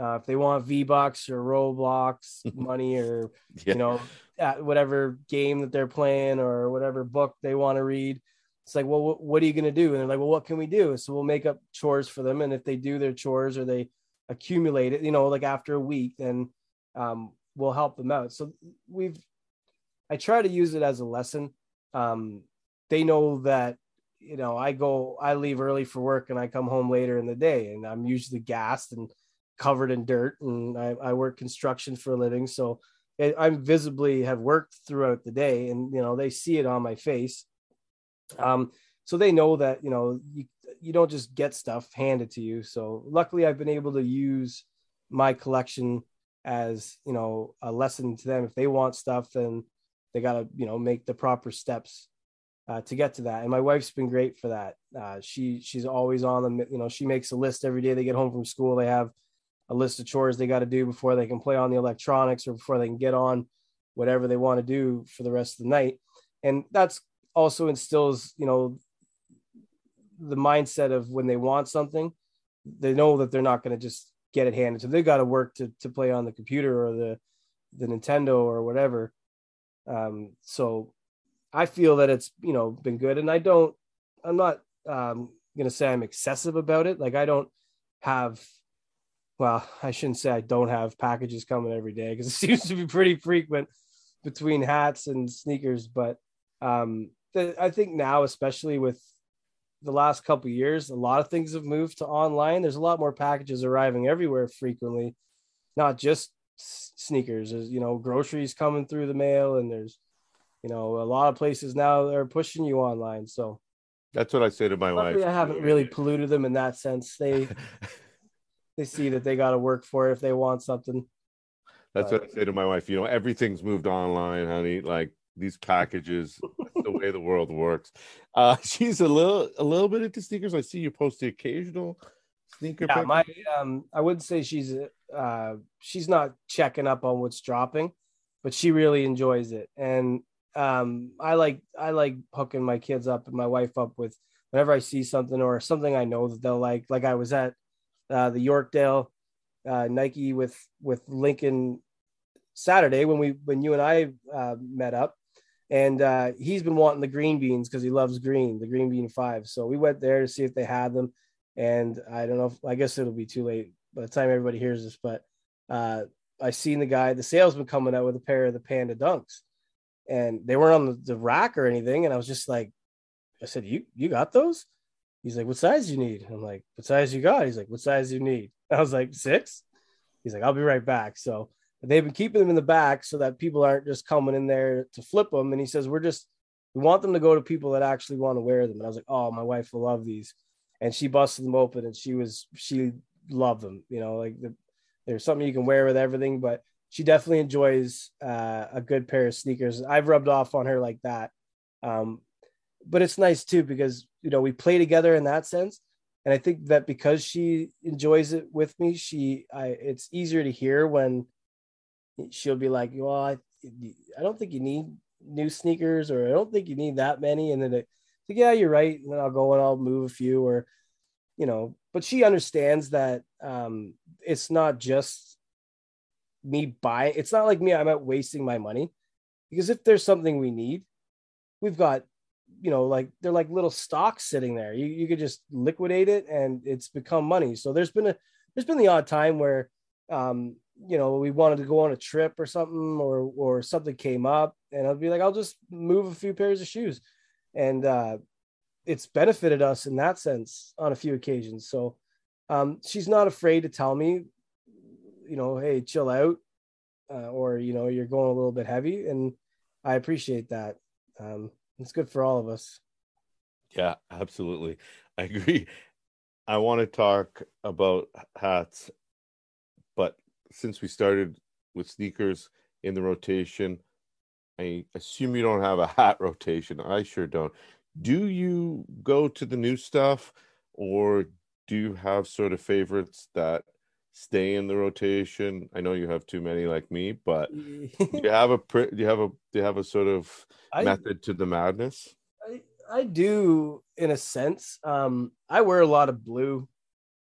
uh, if they want V Bucks or Roblox [laughs] money or yeah. you know whatever game that they're playing or whatever book they want to read, it's like, well, what, what are you going to do? And they're like, well, what can we do? So we'll make up chores for them, and if they do their chores or they accumulate it, you know, like after a week, then um, we'll help them out. So we've, I try to use it as a lesson. Um, they know that you know I go, I leave early for work and I come home later in the day, and I'm usually gassed and covered in dirt and I, I work construction for a living. So it, I visibly have worked throughout the day and, you know, they see it on my face. Um, so they know that, you know, you, you don't just get stuff handed to you. So luckily I've been able to use my collection as, you know, a lesson to them. If they want stuff, then they got to, you know, make the proper steps uh, to get to that. And my wife's been great for that. Uh, she she's always on them. You know, she makes a list every day they get home from school. They have a list of chores they got to do before they can play on the electronics or before they can get on whatever they want to do for the rest of the night. And that's also instills, you know, the mindset of when they want something, they know that they're not going to just get it handed. So they got to work to to play on the computer or the the Nintendo or whatever. Um, so I feel that it's you know been good, and I don't. I'm not um, gonna say I'm excessive about it. Like I don't have well, I shouldn't say I don't have packages coming every day because it [laughs] seems to be pretty frequent between hats and sneakers. But um, the, I think now, especially with the last couple years, a lot of things have moved to online. There's a lot more packages arriving everywhere frequently. not just sneakers. There's you know groceries coming through the mail, and there's you know a lot of places now that are pushing you online. So that's what I say to my wife. I haven't really polluted them in that sense. They [laughs] they see that they got to work for it if they want something. That's but, what I say to my wife. You know, everything's moved online, honey. Like these packages, the way the world works. Uh, [laughs] she's a little a little bit into sneakers. I see you post the occasional sneaker. Yeah, my um, I wouldn't say she's uh, she's not checking up on what's dropping, but she really enjoys it. And um, I like I like hooking my kids up and my wife up with whenever I see something or something I know that they'll like. Like I was at uh, the Yorkdale uh, Nike with with Lincoln Saturday when we when you and I uh, met up, and uh, he's been wanting the green beans because he loves green, the green bean five. So we went there to see if they had them, and I don't know. If, I guess it'll be too late by the time everybody hears this, but uh, I seen the guy, the salesman coming out with a pair of the Panda Dunks, and they weren't on the, the rack or anything, and I was just like, I said, "You you got those?" He's like, "What size you need?" I'm like, "What size you got?" He's like, "What size you need?" [laughs] I was like, six. He's like, "I'll be right back." So they've been keeping them in the back so that people aren't just coming in there to flip them. And he says, We're just, we want them to go to people that actually want to wear them. And I was like, Oh, my wife will love these. And she busted them open and she was, she loved them. You know, like the, there's something you can wear with everything, but she definitely enjoys uh, a good pair of sneakers. I've rubbed off on her like that. Um, but it's nice too because, you know, we play together in that sense and I think that because she enjoys it with me, she I it's easier to hear when she'll be like, "Well, I, I don't think you need new sneakers, or I don't think you need that many." And then it, like, yeah, you're right. And then I'll go and I'll move a few, or you know. But she understands that um, it's not just me buying. It's not like me. I'm out wasting my money because if there's something we need, we've got you know like they're like little stocks sitting there. You, you could just liquidate it and it's become money. So there's been a there's been the odd time where um you know we wanted to go on a trip or something or or something came up and i'd be like i'll just move a few pairs of shoes. And uh it's benefited us in that sense on a few occasions. So um she's not afraid to tell me you know hey chill out uh, or you know you're going a little bit heavy. And i appreciate that. Um it's good for all of us yeah absolutely i agree i want to talk about hats but since we started with sneakers in the rotation, I assume you don't have a hat [laughs] rotation. I sure don't. Do you go to the new stuff or do you have sort of favorites that stay in the rotation? I know you have too many like me, but [laughs] do you have a do you have a do you have a sort of I, method to the madness? I, I do in a sense. Um I wear a lot of blue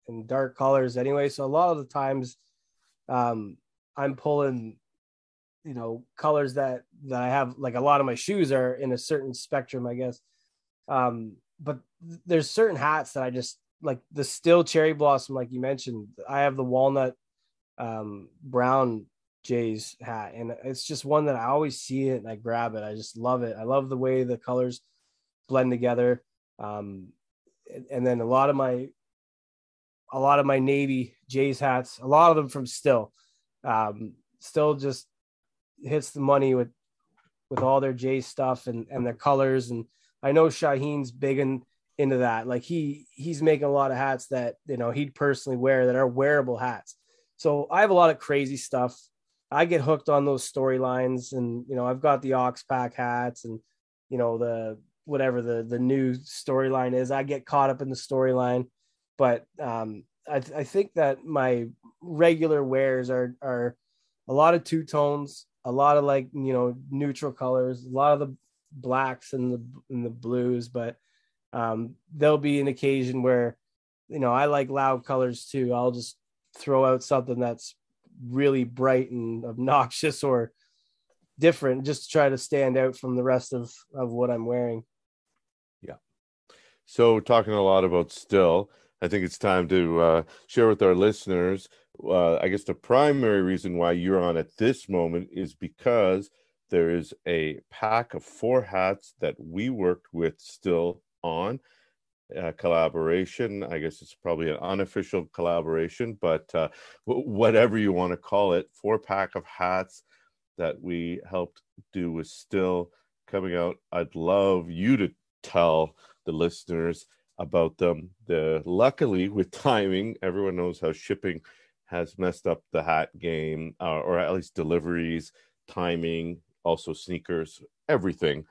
and dark colors anyway, so a lot of the times um, I'm pulling, you know, colors that that I have. Like a lot of my shoes are in a certain spectrum, I guess. Um, but there's certain hats that I just like the still cherry blossom, like you mentioned. I have the walnut um, brown Jay's hat, and it's just one that I always see it and I grab it. I just love it. I love the way the colors blend together. Um, and then a lot of my a lot of my Navy Jays hats, a lot of them from Still. Um, still just hits the money with with all their Jay stuff and and their colors. And I know Shaheen's big in, into that. Like he he's making a lot of hats that you know he'd personally wear that are wearable hats. So I have a lot of crazy stuff. I get hooked on those storylines, and you know I've got the Ox Pack hats, and you know the whatever the the new storyline is. I get caught up in the storyline but um, I, I think that my regular wears are are a lot of two tones, a lot of like you know neutral colors, a lot of the blacks and the and the blues, but um, there'll be an occasion where you know I like loud colors too. I'll just throw out something that's really bright and [laughs] obnoxious or different just to try to stand out from the rest of of what I'm wearing. Yeah. So talking a lot about still, I think it's time to uh, share with our listeners. Uh, I guess the primary reason why you're on at this moment is because there is a pack of four hats that we worked with still on. uh, collaboration. I guess it's probably an unofficial collaboration, but uh, w- whatever you want to call it, four pack of hats that we helped do is still coming out. I'd love you to tell the listeners about them. The luckily with timing, everyone knows how shipping has messed up the hat game, uh, or at least deliveries, timing, also sneakers, everything.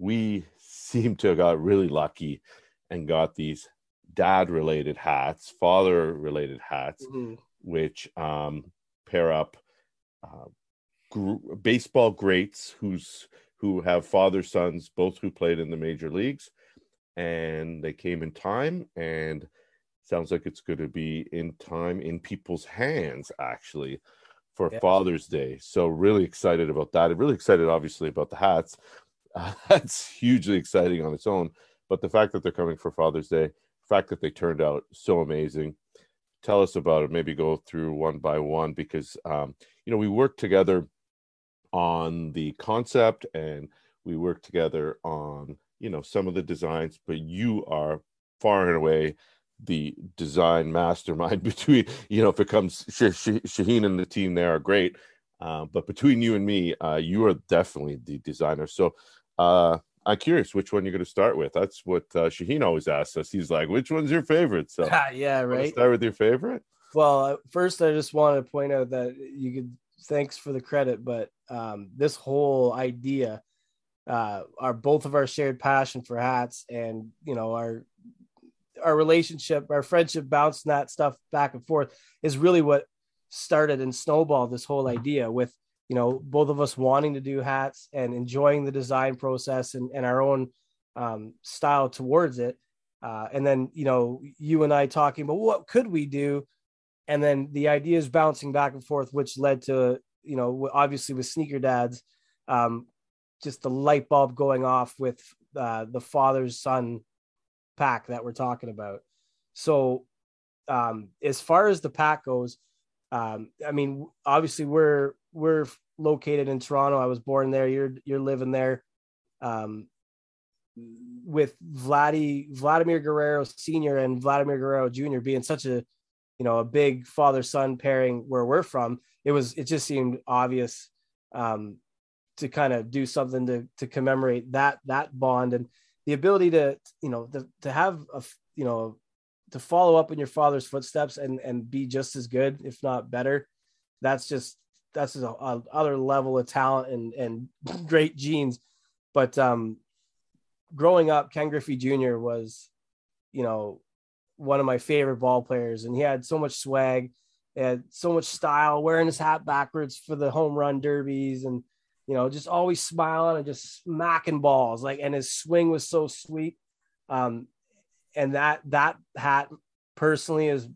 We [laughs] seem to have got really lucky and got these dad related hats, father related hats, mm-hmm. which um, pair up uh, gr- baseball greats who's who have father sons, both who played in the major leagues, and they came in time and sounds like it's going to be in time in people's hands actually for yeah. Father's Day. So really excited about that. I'm really excited, obviously, about the hats. Uh, [laughs] that's hugely exciting on its own. But the fact that they're coming for Father's Day, the fact that they turned out so amazing. Tell us about it. Maybe go through one by one because um, you know we worked together on the concept and we worked together on you know some of the designs. But you are far and away the design mastermind [laughs] between you know if it comes Shaheen and the team there are great uh, but between you and me uh, you are definitely the designer so uh, I'm curious which one you're going to start with. That's what uh, Shaheen always asks us. He's like, "Which one's your favorite?" So [laughs] yeah, right. Start with your favorite. Well, uh, first I just want to point out that you could thanks for the credit, but um, this whole idea, uh, our both of our shared passion for hats, and you know our our relationship, our friendship, bouncing that stuff back and forth is really what started and snowballed this whole idea with you know both of us wanting to do hats and enjoying the design process and, and our own um, style towards it. Uh, and then you know you and i talking about what could we do? And then the ideas bouncing back and forth which led to you know obviously with sneaker dads um, just the light bulb going off with uh, the father's son pack that we're talking about. So um, as far as the pack goes um, i mean obviously we're we're located in Toronto. I was born there. You're you're living there. Um, with Vladdy Vladimir Guerrero Senior and Vladimir Guerrero Junior being such a you know a big father son pairing where we're from, it was it just seemed obvious um, to kind of do something to to commemorate that that bond and the ability to you know to, to have a you know to follow up in your father's footsteps and and be just as good if not better that's just that's a, a other level of talent and and [laughs] great genes. But um, growing up, Ken Griffey Jr. was, you know, one of my favorite ball players, and he had so much swag, had so much style, wearing his hat backwards for the home run derbies, and you know, just always smiling and just smacking balls. Like, and his swing was so sweet. Um, and that that hat personally is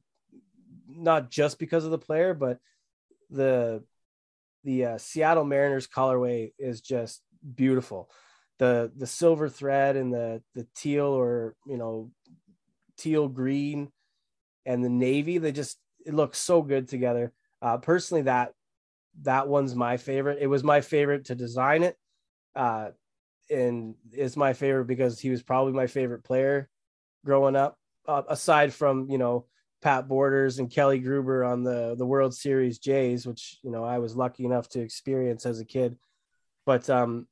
not just because of the player, but the the uh, Seattle Mariners colorway is just beautiful. The the silver thread and the the teal or you know teal green and the navy they just it looks so good together. Uh, personally, that that one's my favorite. It was my favorite to design it, uh, and it's my favorite because he was probably my favorite player growing up. Uh, aside from you know Pat Borders and Kelly Gruber on the the World Series Jays, which you know I was lucky enough to experience as a kid. But um,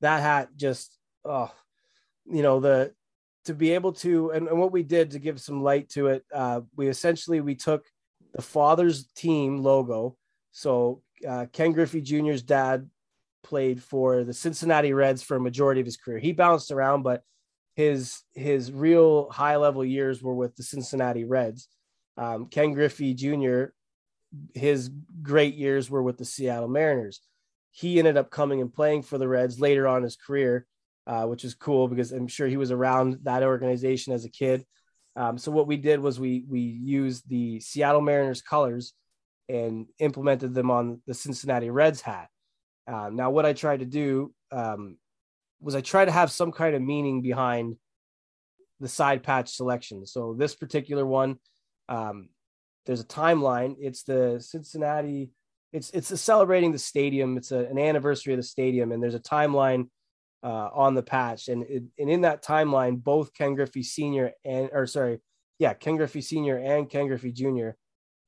that hat just oh, you know the to be able to and, and what we did to give some light to it, uh, we essentially we took the father's team logo. So uh, Ken Griffey Jr.'s dad played for the Cincinnati Reds for a majority of his career. He bounced around, but his his real high level years were with the Cincinnati Reds. Um, Ken Griffey Jr. His great years were with the Seattle Mariners. He ended up coming and playing for the Reds later on his career, uh, which is cool because I'm sure he was around that organization as a kid. Um, so what we did was we we used the Seattle Mariners colors and implemented them on the Cincinnati Reds hat. Uh, now, what I tried to do um, was I try to have some kind of meaning behind the side patch selection. So this particular one, um, there's a timeline. It's the Cincinnati. It's it's celebrating the stadium. It's a, an anniversary of the stadium, and there's a timeline uh, on the patch, and it, and in that timeline, both Ken Griffey Senior and or sorry, yeah, Ken Griffey Senior and Ken Griffey Junior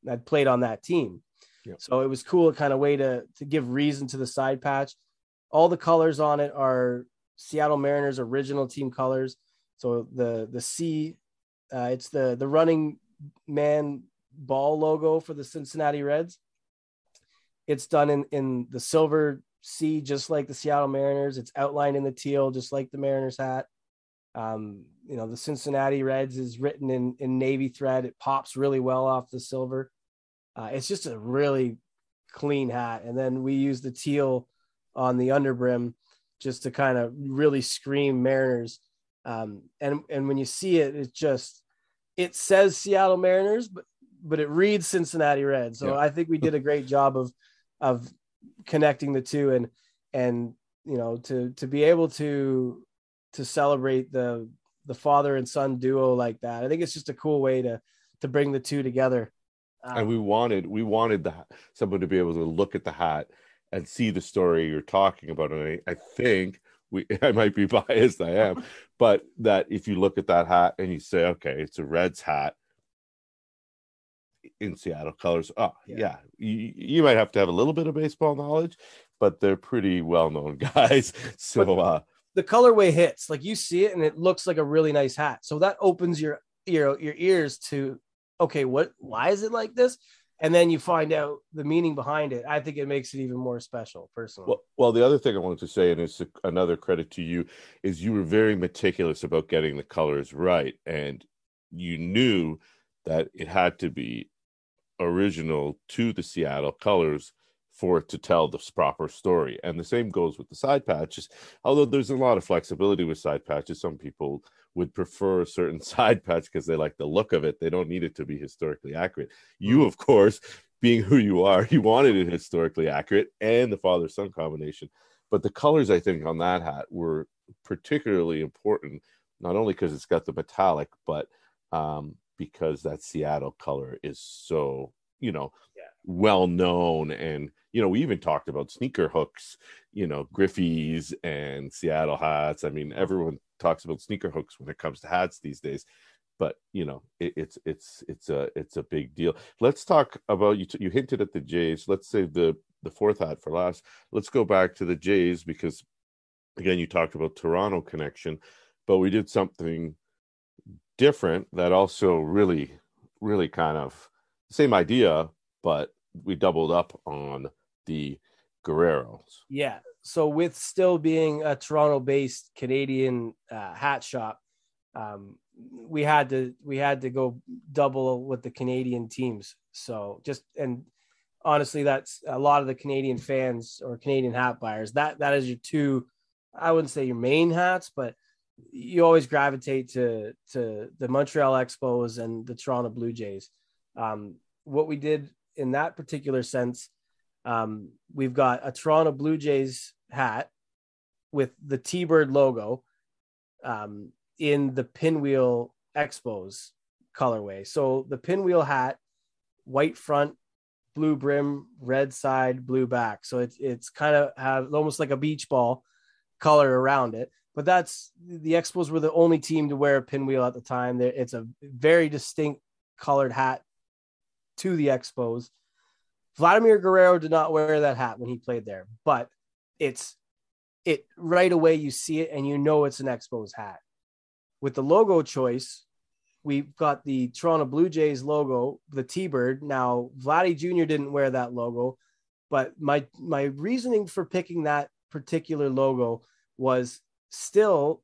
had played on that team. Yep. So it was cool, kind of way to to give reason to the side patch. All the colors on it are Seattle Mariners original team colors. So the the C, uh, it's the the running man ball logo for the Cincinnati Reds. It's done in in the silver C, just like the Seattle Mariners. It's outlined in the teal, just like the Mariners hat. Um, you know, the Cincinnati Reds is written in in navy thread. It pops really well off the silver. Uh, it's just a really clean hat. And then we use the teal on the underbrim just to kind of really scream Mariners. Um, and and when you see it, it just it says Seattle Mariners, but but it reads Cincinnati Reds. So yeah. I think we did a great job of of connecting the two and and you know to to be able to to celebrate the the father and son duo like that. I think it's just a cool way to to bring the two together. Um, and we wanted we wanted the someone to be able to look at the hat and see the story you're talking about. And I, I think we [laughs] I might be [laughs] biased, I am, but that if you look at that hat and you say, okay, it's a Reds hat in Seattle colors. Oh, yeah. yeah. You, you might have to have a little bit of baseball knowledge, but they're pretty well known [laughs] guys. So, but uh, the colorway hits like you see it and it looks like a really nice hat. So that opens your your your ears to okay, what why is it like this? And then you find out the meaning behind it. I think it makes it even more special, personally. Well, well, the other thing I wanted to say, and it's another credit to you, is you were very meticulous about getting the colors right, and you knew that it had to be original to the Seattle colors for it to tell the proper story. And the same goes with the side patches. Although there's a lot of flexibility with side patches, some people would prefer a certain [laughs] side patch because they like the look of it. They don't need it to be historically accurate. You, mm-hmm. of course, being who you are, [laughs] you wanted it historically accurate and the father son combination. But the colors, I think, on that hat were particularly important, not only because it's got the metallic, but um, because that Seattle color is so, you know, yeah. well known. And, you know, we even talked about sneaker hooks, you know, Griffey's and Seattle hats. I mean, everyone talks about sneaker hooks when it comes to hats these days. But you know, it, it's it's it's a it's a big deal. Let's talk about you. T- you hinted at the Jays. Let's save the the fourth hat for last. Let's go back to the Jays because, again, you talked about Toronto connection, but we did something different that also really, really kind of same idea, but we doubled up on the Guerreros. Yeah. So with still being a Toronto-based Canadian uh, hat shop, um, we had to we had to go double with the Canadian teams. So just and honestly, that's a lot of the Canadian fans or Canadian hat buyers. That that is your two. I wouldn't say your main hats, but you always gravitate to to the Montreal Expos and the Toronto Blue Jays. Um, what we did in that particular sense, um, we've got a Toronto Blue Jays hat with the T-Bird logo um, in the Pinwheel Expos colorway. So the Pinwheel hat, white front, blue brim, red side, blue back. So it's it's kind of have almost like a beach ball color around it but that's the Expos were the only team to wear a pinwheel at the time. It's a very distinct colored hat to the Expos. Vladimir Guerrero did not wear that hat when he played there, but it's it right away you see it and you know it's an Expos hat. With the logo choice, we've got the Toronto Blue Jays logo, the T-bird. Now, Vladdy Jr. didn't wear that logo, but my my reasoning for picking that particular logo was still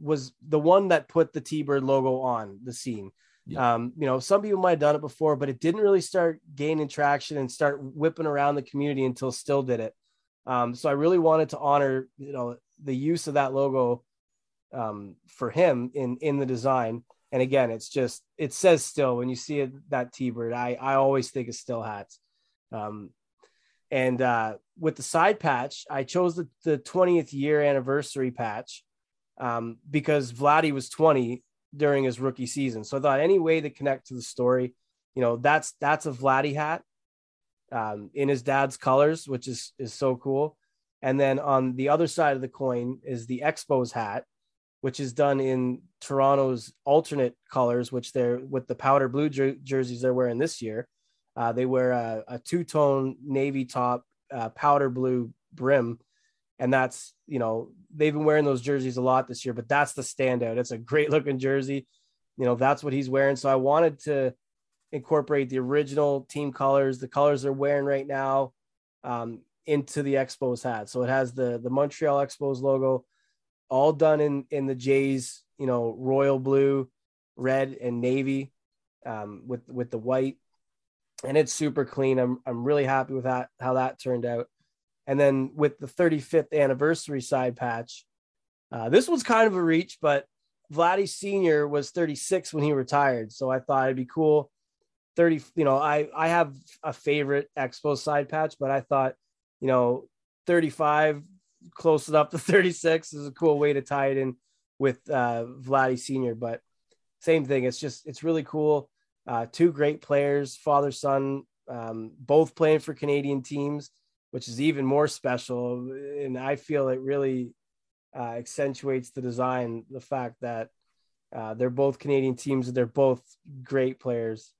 was the one that put the T-Bird logo on the scene. Yeah. Um, you know, some people might have done it before, but it didn't really start gaining traction and start whipping around the community until Still did it. Um, so I really wanted to honor, you know, the use of that logo um, for him in in the design. And again, it's just it says Still when you see it that T-Bird. I I always think of Still hats. Um, and uh, with the side patch, I chose the, the 20th year anniversary patch um, because Vladdy was 20 during his rookie season. So I thought any way to connect to the story, you know, that's that's a Vladdy hat um, in his dad's colors, which is is so cool. And then on the other side of the coin is the Expos hat, which is done in Toronto's alternate colors, which they're with the powder blue jer- jerseys they're wearing this year. Uh, they wear a, a two tone navy top, uh, powder blue brim. And that's, you know, they've been wearing those jerseys a lot this year, but that's the standout. It's a great looking jersey. You know, that's what he's wearing. So I wanted to incorporate the original team colors, the colors they're wearing right now, um, into the Expos hat. So it has the the Montreal Expos logo, all done in in the Jays, you know, royal blue, red, and navy, um, with with the white, and it's super clean. I'm I'm really happy with that how that turned out. And then with the 35th anniversary side patch, uh, this was kind of a reach, but Vladdy Senior was 36 when he retired, so I thought it'd be cool 30 you know i i have a favorite expo side patch but i thought you know 35 close enough to [laughs] 36 is a cool way to tie it in with uh vladdy senior. But same thing it's just it's really cool. Uh two great players father son um both playing for canadian teams which is even more special. And i feel it really uh, accentuates the design the fact that uh, they're both canadian teams and they're both great players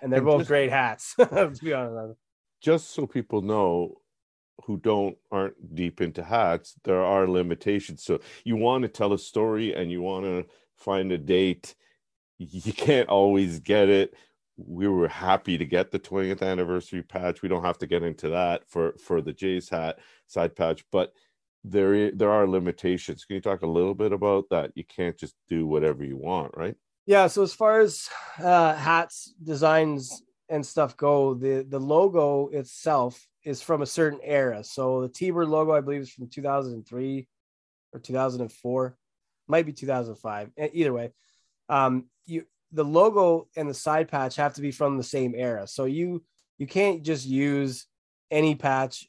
and they're and both just, great hats. [laughs] to be honest, just so people know who don't aren't deep into hats, there are limitations. So you want to tell a story and you want to find a date, you can't always get it. We were happy to get the 20th anniversary patch. We don't have to get into that for for the Jays hat side patch, but there there are limitations. Can you talk a little bit about that? You can't just do whatever you want, right? Yeah. So as far as uh, hats designs and stuff go, the the logo itself is from a certain era. So the T-Bird logo, I believe, is from 2003 or 2004, might be 2005. Either way, um, you the logo and the side patch have to be from the same era. So you you can't just use any patch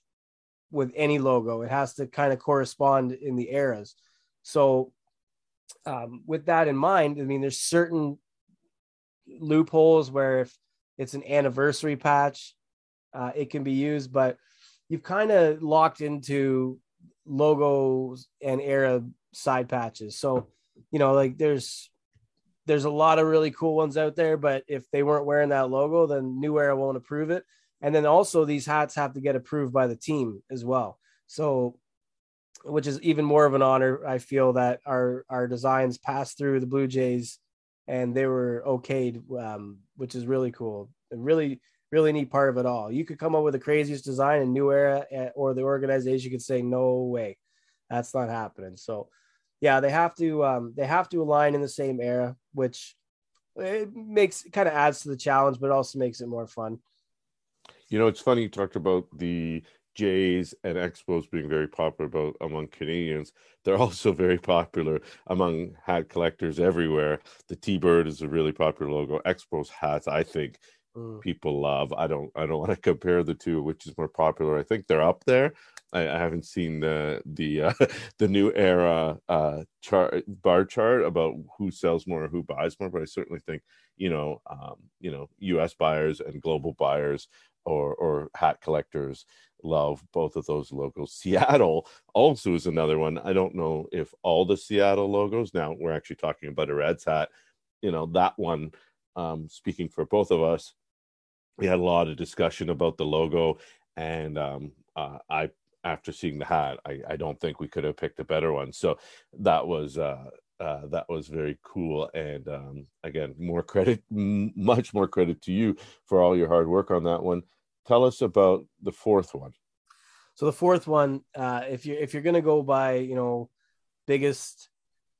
with any logo. It has to kind of correspond in the eras. So um, with that in mind, I mean, there's certain loopholes where if it's an anniversary patch, uh, it can be used, but you've kind of locked into logos and era side patches. So, you know, like there's there's a lot of really cool ones out there, but if they weren't wearing that logo, then New Era won't approve it. And then also these hats have to get approved by the team as well. So which is even more of an honor. I feel that our our designs passed through the Blue Jays, and they were okayed, um, which is really cool and really really neat part of it all. You could come up with the craziest design in New Era, eh, or the organization could say, "No way, that's not happening." So, yeah, they have to um, they have to align in the same era, which it makes kind of adds to the challenge, but also makes it more fun. You know, it's funny you talked about the Jays and Expos being very popular about, among Canadians, they're [laughs] also very popular among hat collectors everywhere. The T Bird is a really popular logo. Expos hats, I think, mm. people love. I don't, I don't [laughs] want to compare the two, which is more popular. I think they're up there. I, I haven't seen the the uh, [laughs] the new era uh, chart bar chart about who sells more or who buys more, but I certainly think you know, um, you know, U.S. buyers and global buyers or or hat collectors love both of those logos. Seattle also is another one. I don't know if all the Seattle logos. Now we're actually talking about a Reds hat. You know that one. Um, speaking for both of us, we had a lot of discussion about the logo, and um, uh, I after seeing the hat, I, I don't think we could have picked a better one. So that was uh, uh, that was very cool. And um, again, more credit, m- much more credit to you for all your hard work on that one tell us about the fourth one. So the fourth one, uh, if you're if you're gonna go by, you know, biggest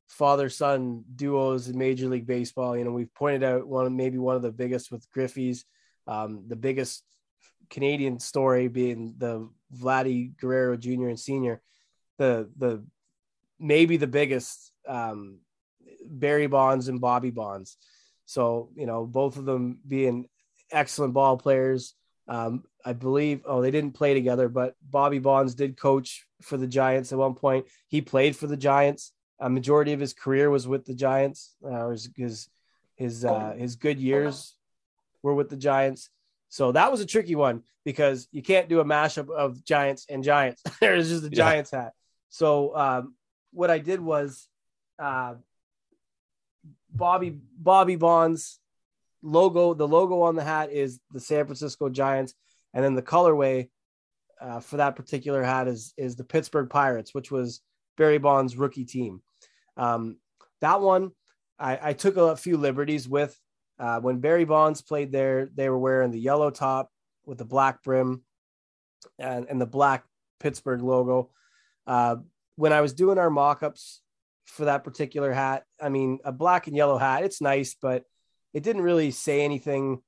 father son duos in Major League Baseball, you know, we've pointed out one maybe one of the biggest with Griffey's, um, the biggest Canadian story being the Vladdy Guerrero Jr. and Senior, the the maybe the biggest um, Barry Bonds and Bobby Bonds. So you know, both of them being excellent ball players. Um, I believe, oh, they didn't play together, but Bobby Bonds did coach for the Giants at one point. He played for the Giants. A majority of his career was with the Giants. Uh, his his his, uh, his good years were with the Giants. So that was a tricky one because you can't do a mashup of Giants and Giants. [laughs] There's just a yeah. Giants hat. So um, what I did was uh, Bobby Bobby Bonds logo. The logo on the hat is the San Francisco Giants, and then the colorway uh, for that particular hat is is the Pittsburgh Pirates, which was Barry Bonds' rookie team. Um, that one, I, I, took a few liberties with. Uh, when Barry Bonds played there, they were wearing the yellow top with the black brim and, and the black Pittsburgh logo. Uh, when I was doing our mock-ups for that particular hat, I mean, a black and yellow hat, it's nice, but it didn't really say anything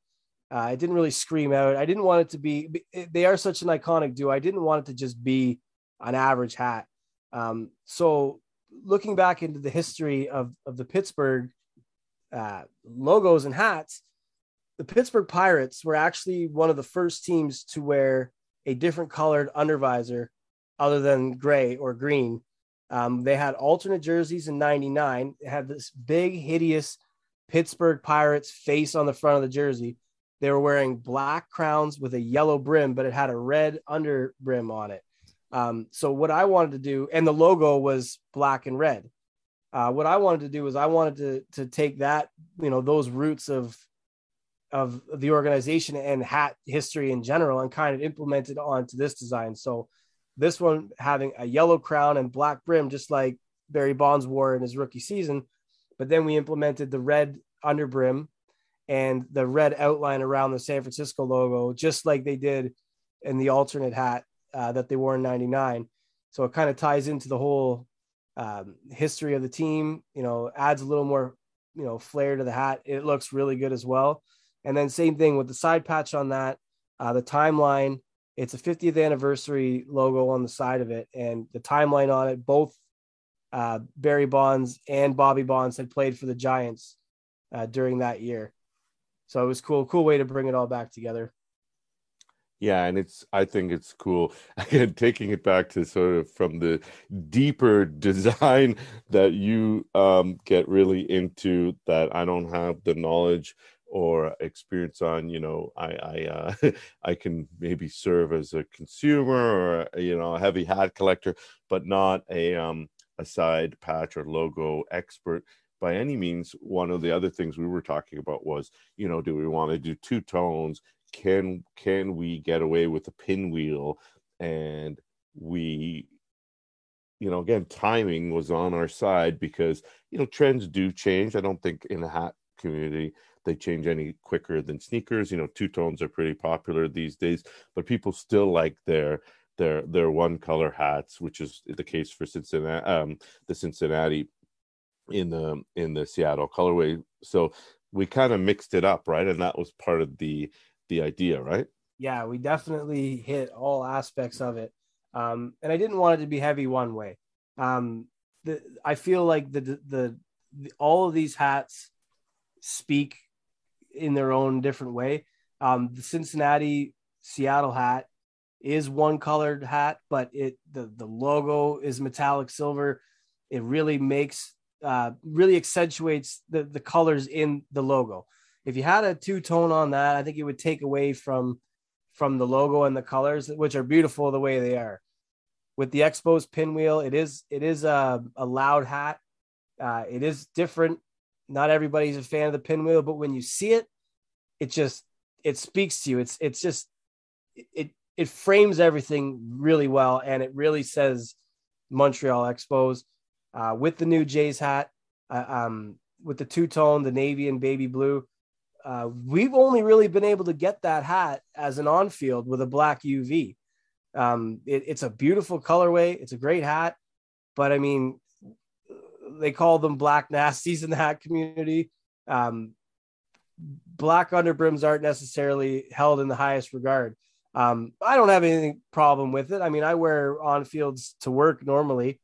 uh, it didn't really scream out. I didn't want it to be. They are such an iconic duo. I didn't want it to just be an average hat. Um, so looking back into the history of of the Pittsburgh uh, logos and hats, the Pittsburgh Pirates were actually one of the first teams to wear a different colored undervisor other than gray or green. Um, they had alternate jerseys in 99. It had this big, hideous Pittsburgh Pirates face on the front of the jersey. They were wearing black crowns with a yellow brim, but it had a red under brim on it. Um, so what I wanted to do, and the logo was black and red. Uh, what I wanted to do was I wanted to to take that, you know, those roots of of the organization and hat history in general, and kind of implement it onto this design. So this one having a yellow crown and black brim, just like Barry Bonds wore in his rookie season. But then we implemented the red underbrim and the red outline around the San Francisco logo, just like they did in the alternate hat uh, that they wore in 99. So it kind of ties into the whole um, history of the team, you know, adds a little more, you know, flair to the hat. It looks really good as well. And then same thing with the side patch on that, uh, the timeline. It's a 50th anniversary logo on the side of it, and the timeline on it. Both uh, Barry Bonds and Bobby Bonds had played for the Giants uh, during that year. So it was cool, cool way to bring it all back together. Yeah, and it's I think it's cool. [laughs] Again, taking it back to sort of from the deeper [laughs] design that you um, get really into that I don't have the knowledge or experience on you know i i uh, [laughs] i can maybe serve as a consumer or you know a heavy hat collector but not a um a side patch or logo expert by any means one of the other things we were talking about was you know do we want to do two tones? Can can we get away with a pinwheel? And we you know again timing was on our side because you know trends do change. I don't think in the hat community they change any quicker than sneakers. You know two tones are pretty popular these days but people still like their their their one color hats which is the case for cincinnati um the cincinnati in the in the Seattle colorway. So we kind of mixed it up, right? And that was part of the the idea, right? Yeah, we definitely hit all aspects of it. Um, and I didn't want it to be heavy one way. Um, the, I feel like the, the, the all of these hats speak in their own different way. Um, the Cincinnati Seattle hat is one colored hat, but it the the logo is metallic silver. It really makes uh, really accentuates the, the colors in the logo. If you had a two tone on that, I think it would take away from from the logo and the colors, which are beautiful the way they are. With the Expos pinwheel, it is it is a, a loud hat. Uh, it is different. Not everybody's a fan of the pinwheel, but when you see it, it just it speaks to you. It's it's just it it frames everything really well, and it really says Montreal Expos uh, with the new Jays hat, uh, um, with the two tone, the navy and baby blue. Uh, we've only really been able to get that hat as an on field with a black UV. Um, it, it's a beautiful colorway. It's a great hat, but I mean, they call them black nasties in the hat community. Um, black underbrims aren't necessarily held in the highest regard. Um, I don't have any problem with it. I mean, I wear on fields to work normally.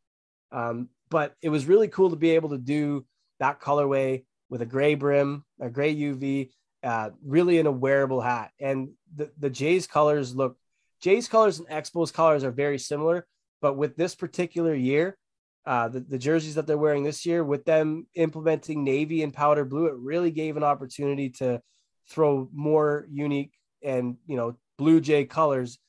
Um, but it was really cool to be able to do that colorway with a gray brim, a gray UV, uh, really in a wearable hat. And the, the Jays colors look, Jays colors and Expos colors are very similar, but with this particular year, uh, the, the jerseys that they're wearing this year, with them implementing navy and powder blue, it really gave an opportunity to throw more unique and you know blue jay colors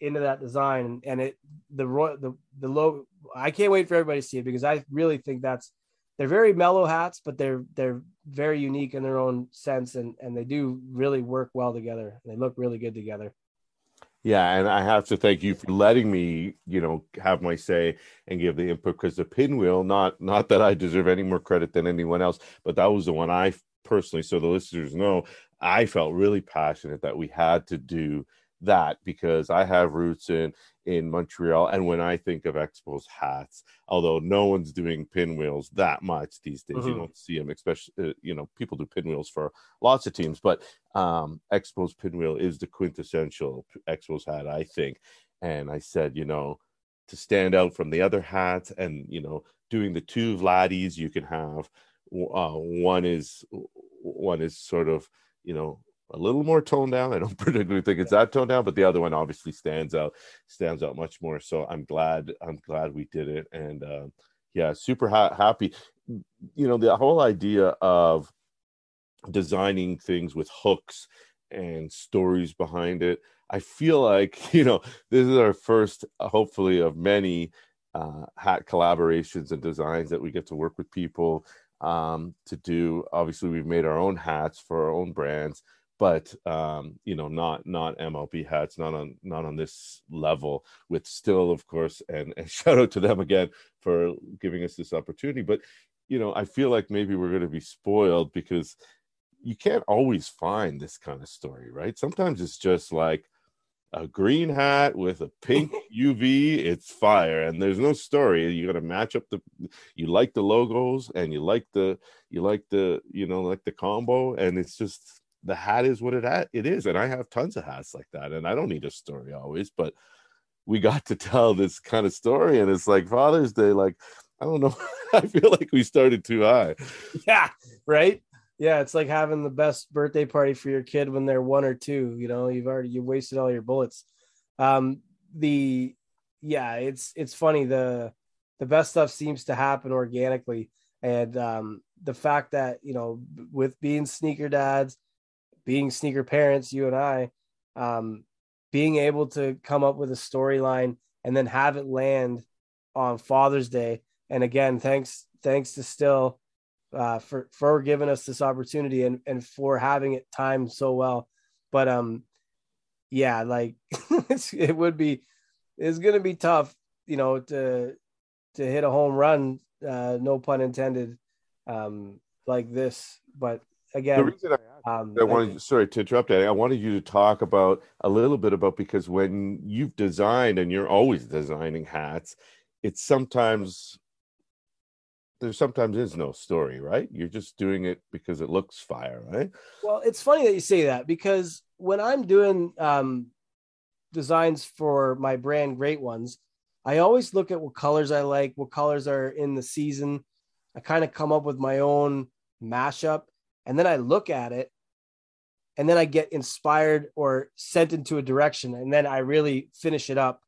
into that design and it the the the logo i can't wait for everybody to see it because i really think that's they're very mellow hats but they're they're very unique in their own sense and and they do really work well together. They look really good together. Yeah, and I have to thank you for letting me, you know, have my say and give the input because the pinwheel, not not that I deserve any more credit than anyone else, but that was the one I personally, so the listeners know, I felt really passionate that we had to do that because I have roots in in Montreal, and when I think of Expos hats, although no one's doing pinwheels that much these days, mm-hmm. you don't see them. Especially, uh, you know, people do pinwheels for lots of teams, but um, Expos pinwheel is the quintessential Expos hat, I think. And I said, you know, to stand out from the other hats, and you know, doing the two Vladdies you can have. Uh, one is one is sort of you know a little more toned down. I don't [laughs] particularly think it's that toned down, but the other one obviously stands out, stands out much more. So I'm glad, I'm glad we did it, and uh, yeah, super ha- happy. You know, the whole idea of designing things with hooks and stories behind it. I feel like [laughs] you know this is our first, hopefully, of many uh, hat collaborations and designs that we get to work with people um, to do. Obviously, we've made our own hats for our own brands but um, you know, not not MLB hats, not on not on this level. With still, of course, and, and [laughs] shout out to them again for giving us this opportunity. But you know, I feel like maybe we're going to be spoiled because you can't always find this kind of story, right? Sometimes it's just like a green hat with a pink [laughs] UV, it's fire, and there's no story. You got to match up the. You like the logos, and you like the you like the you know like the combo, and it's just the hat is what it it is. And i have tons of hats like that. And i don't need a story always but we got to tell this kind of story. And it's like father's day like i don't know. [laughs] I feel like we started too high. Yeah right yeah it's like having the best birthday party for your kid when they're one or two you know you've already you wasted all your bullets um the yeah it's it's funny the the best stuff seems to happen organically and um the fact that you know with being sneaker dads being sneaker parents, you and I, um, being able to come up with a storyline and then have it land on Father's Day. And again, thanks thanks to Still uh, for for giving us this opportunity and and for having it timed so well. But um, yeah, like [laughs] it would be it's gonna be tough, you know, to to hit a home run, uh, no pun intended, um, like this. But again, the reason I um, I wanted, sorry to interrupt. I wanted you to talk about a little bit about because when you've designed and you're always designing hats, it's sometimes there sometimes is no story, right? You're just doing it because it looks fire, right? Well, it's funny that you say that because when I'm doing um, designs for my brand, Great Ones, I always look at what colors I like, what colors are in the season. I kind of come up with my own mashup, and then I look at it and then I get inspired or sent into a direction, and then I really finish it up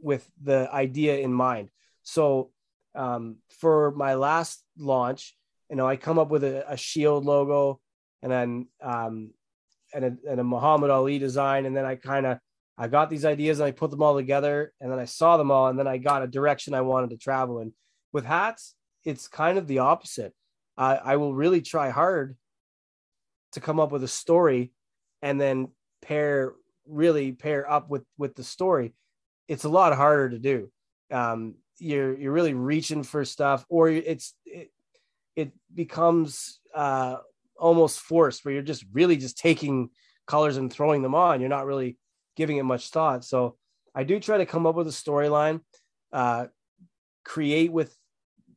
with the idea in mind. So um, for my last launch, you know, I come up with a, a shield logo and then um, and a, and a Muhammad Ali design, and then I kind of I got these ideas and I put them all together, and then I saw them all, and then I got a direction I wanted to travel in. With hats, it's kind of the opposite. I, I will really try hard to come up with a story and then pair really pair up with with the story it's a lot harder to do um you're you're really reaching for stuff or it's it, it becomes uh almost forced where you're just really just taking colors and throwing them on. You're not really giving it much thought. So i do try to come up with a storyline uh create with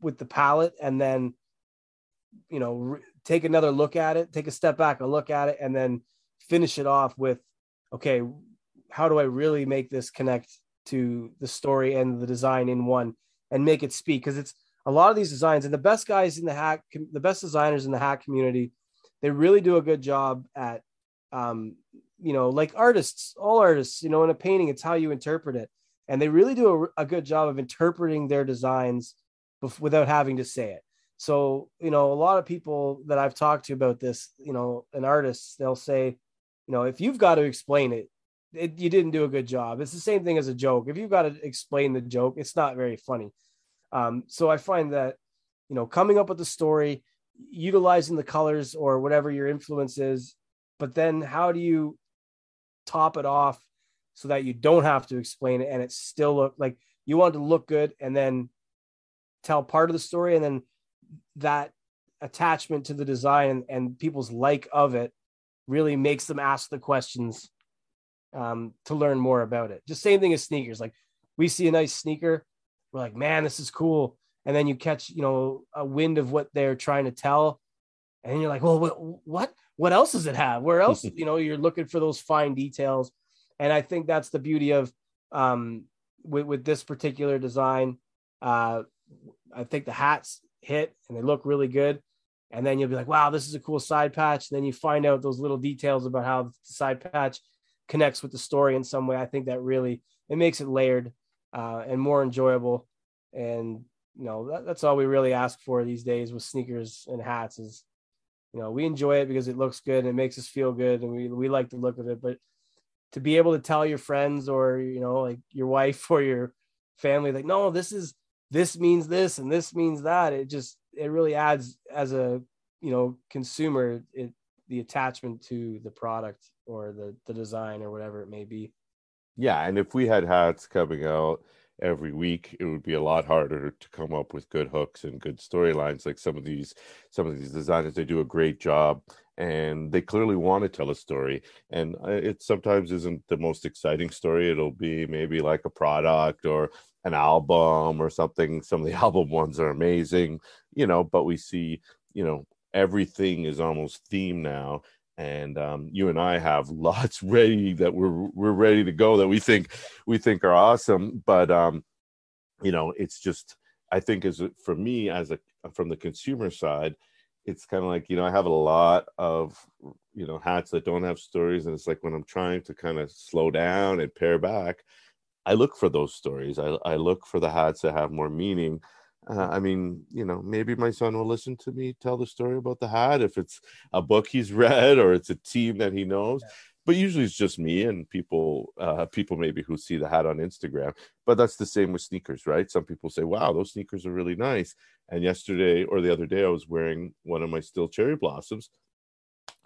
with the palette and then you know re- take another look at it, take a step back and look at it, and then finish it off with, okay, how do I really make this connect to the story and the design in one and make it speak? Because it's a lot of these designs and the best guys in the hack, the best designers in the hack community, they really do a good job at, um, you know, like artists, all artists, you know, in a painting, it's how you interpret it. And they really do a, a good job of interpreting their designs without having to say it. So, you know, a lot of people that I've talked to about this, you know, an artist, they'll say, you know, if you've got to explain it, it, you didn't do a good job. It's the same thing as a joke. If you've got to explain the joke, it's not very funny. Um, so I find that, you know, coming up with the story, utilizing the colors or whatever your influence is, but then how do you top it off so that you don't have to explain it and it still look like you want to look good and then tell part of the story and then that attachment to the design and people's like of it really makes them ask the questions um, to learn more about it. Just same thing as sneakers. Like we see a nice sneaker, we're like, man, this is cool. And then you catch, you know, a wind of what they're trying to tell, and you're like, well, what, what, what else does it have? Where else, [laughs] you know, you're looking for those fine details. And I think that's the beauty of um, with, with this particular design. Uh, I think the hats hit and they look really good. And then you'll be like, wow, this is a cool side patch. And then you find out those little details about how the side patch connects with the story in some way. I think that really it makes it layered uh, and more enjoyable. And you know that, that's all we really ask for these days with sneakers and hats is you know we enjoy it because it looks good and it makes us feel good and we, we like the look of it but to be able to tell your friends or you know like your wife [laughs] or your family like no this is this means this and this means that it just it really adds as a you know consumer it the attachment to the product or the the design or whatever it may be. Yeah and if we had hats coming out every week it would be a lot harder to come up with good hooks and good storylines like some of these some of these designers they do a great job and they clearly want to tell a story. And uh, it sometimes isn't the most exciting story. It'll be maybe like a product or an album or something. Some of the [laughs] album ones are amazing you know but we see you know everything is almost theme now and um, you and I have [laughs] lots ready that we're we're ready to go that we think we think are awesome. But um, you know, it's just I think as for me as a from the consumer side, it's kind of like you know I have a lot of you know hats that don't have stories, and it's like when I'm trying to kind of slow down and pare back, I look for those stories. I I look for the hats that have more meaning uh, I mean, you know, maybe my son will listen to me tell the story about the hat if it's a book he's [laughs] read or it's a team that he knows. Yeah. But usually it's just me and people, uh, people maybe who see the hat on Instagram. But that's the same with sneakers, right? Some people say, "Wow, those sneakers are really nice." And yesterday or the other day, I was wearing one of my still cherry blossoms,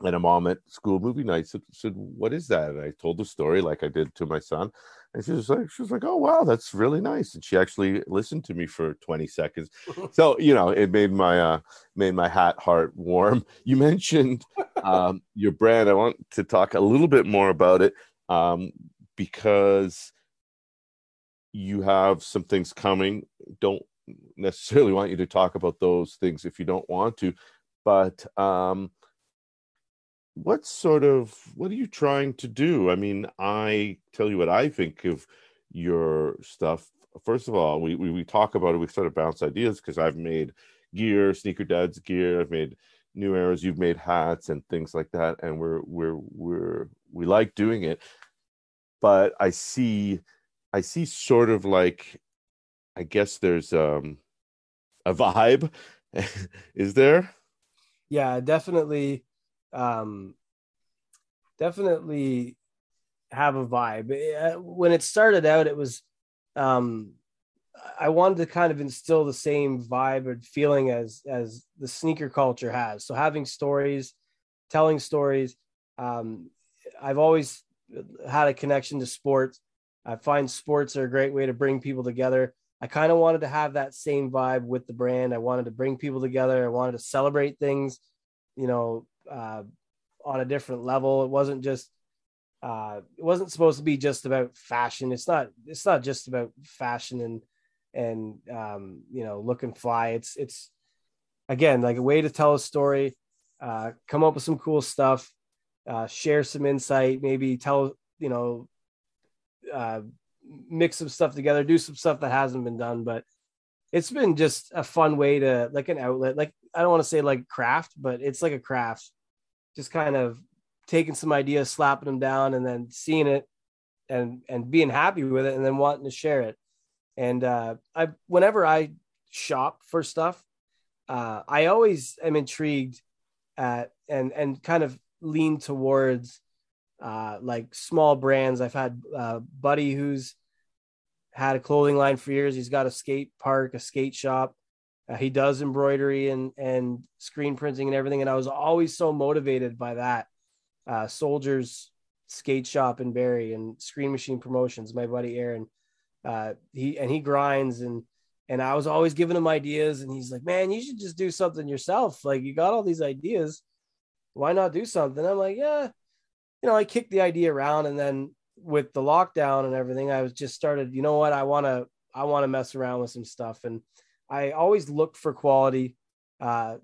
and a mom at school movie night said, said, "What is that?" And I told the story like I did to my son, and she was like, she was like, oh wow, that's really nice. And she actually listened to me for 20 seconds. [laughs] so, you know, it made my uh made my hat heart warm. [laughs] You mentioned um your brand. I want to talk a little bit more about it um because you have some things coming. Don't necessarily want you to talk about those things if you don't want to, but um what sort of what are you trying to do? I mean i tell you what i think of your stuff. First of all we we, we talk about it we sort of bounce ideas because i've made gear sneaker dad's gear i've made new eras you've made hats and things like that and we're we're we're we like doing it. But i see i see sort of like i guess there's um a vibe. [laughs] Is there? Yeah definitely um, definitely have a vibe. Uh, when it started out, it was um, I wanted to kind of instill the same vibe and feeling as as the sneaker culture has. So having stories, telling stories. Um, I've always had a connection to sports. I find sports are a great way to bring people together. I kind of wanted to have that same vibe with the brand. I wanted to bring people together. I wanted to celebrate things, you know, uh, on a different level. It wasn't just uh, it wasn't supposed to be just about fashion. It's not it's not just about fashion and and um, you know looking fly. It's it's again like a way to tell a story, uh, come up with some cool stuff, uh, share some insight, maybe tell you know uh, mix some stuff together, do some stuff that hasn't been done, but it's been just a fun way to like an outlet. Like I don't want to say like craft, but it's like a craft. Just kind of taking some ideas, slapping them down, and then seeing it and and being happy with it, and then wanting to share it. And uh, I, whenever I shop for stuff, uh, I always am intrigued at and and kind of lean towards uh, like small brands. I've had uh, Buddy who's had a clothing line for years. He's got a skate park, a skate shop. Uh, he does embroidery and and screen printing and everything. And I was always so motivated by that. Uh, Soldiers skate shop in Barrie and Screen Machine Promotions. My buddy Aaron, uh, he and he grinds and and I was always giving him ideas. And he's like, "Man, you should just do something yourself. Like you got all these ideas, why not do something?" I'm like, "Yeah." You know, I kicked the idea around, and then with the lockdown and everything, I was just started. You know what? I want to I want to mess around with some stuff, and I always look for quality. Uh,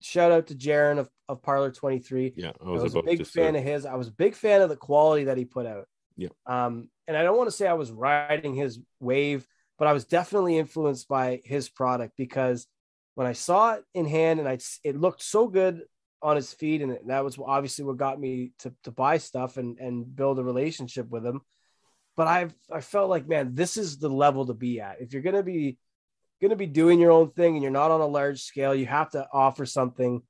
shout out to Jaron of, of Parlor 23. Yeah, I was, I was a big fan of his. I was a big fan of the quality that he put out. Yeah. Um, and I don't want to say I was riding his wave, but I was definitely influenced by his product because when I saw it in hand and I it looked so good on his feet, and that was obviously what got me to to buy stuff and and build a relationship with him. But I I felt like man, this is the level to be at. If you're gonna be going to be doing your own thing and you're not on a large scale, you have to offer something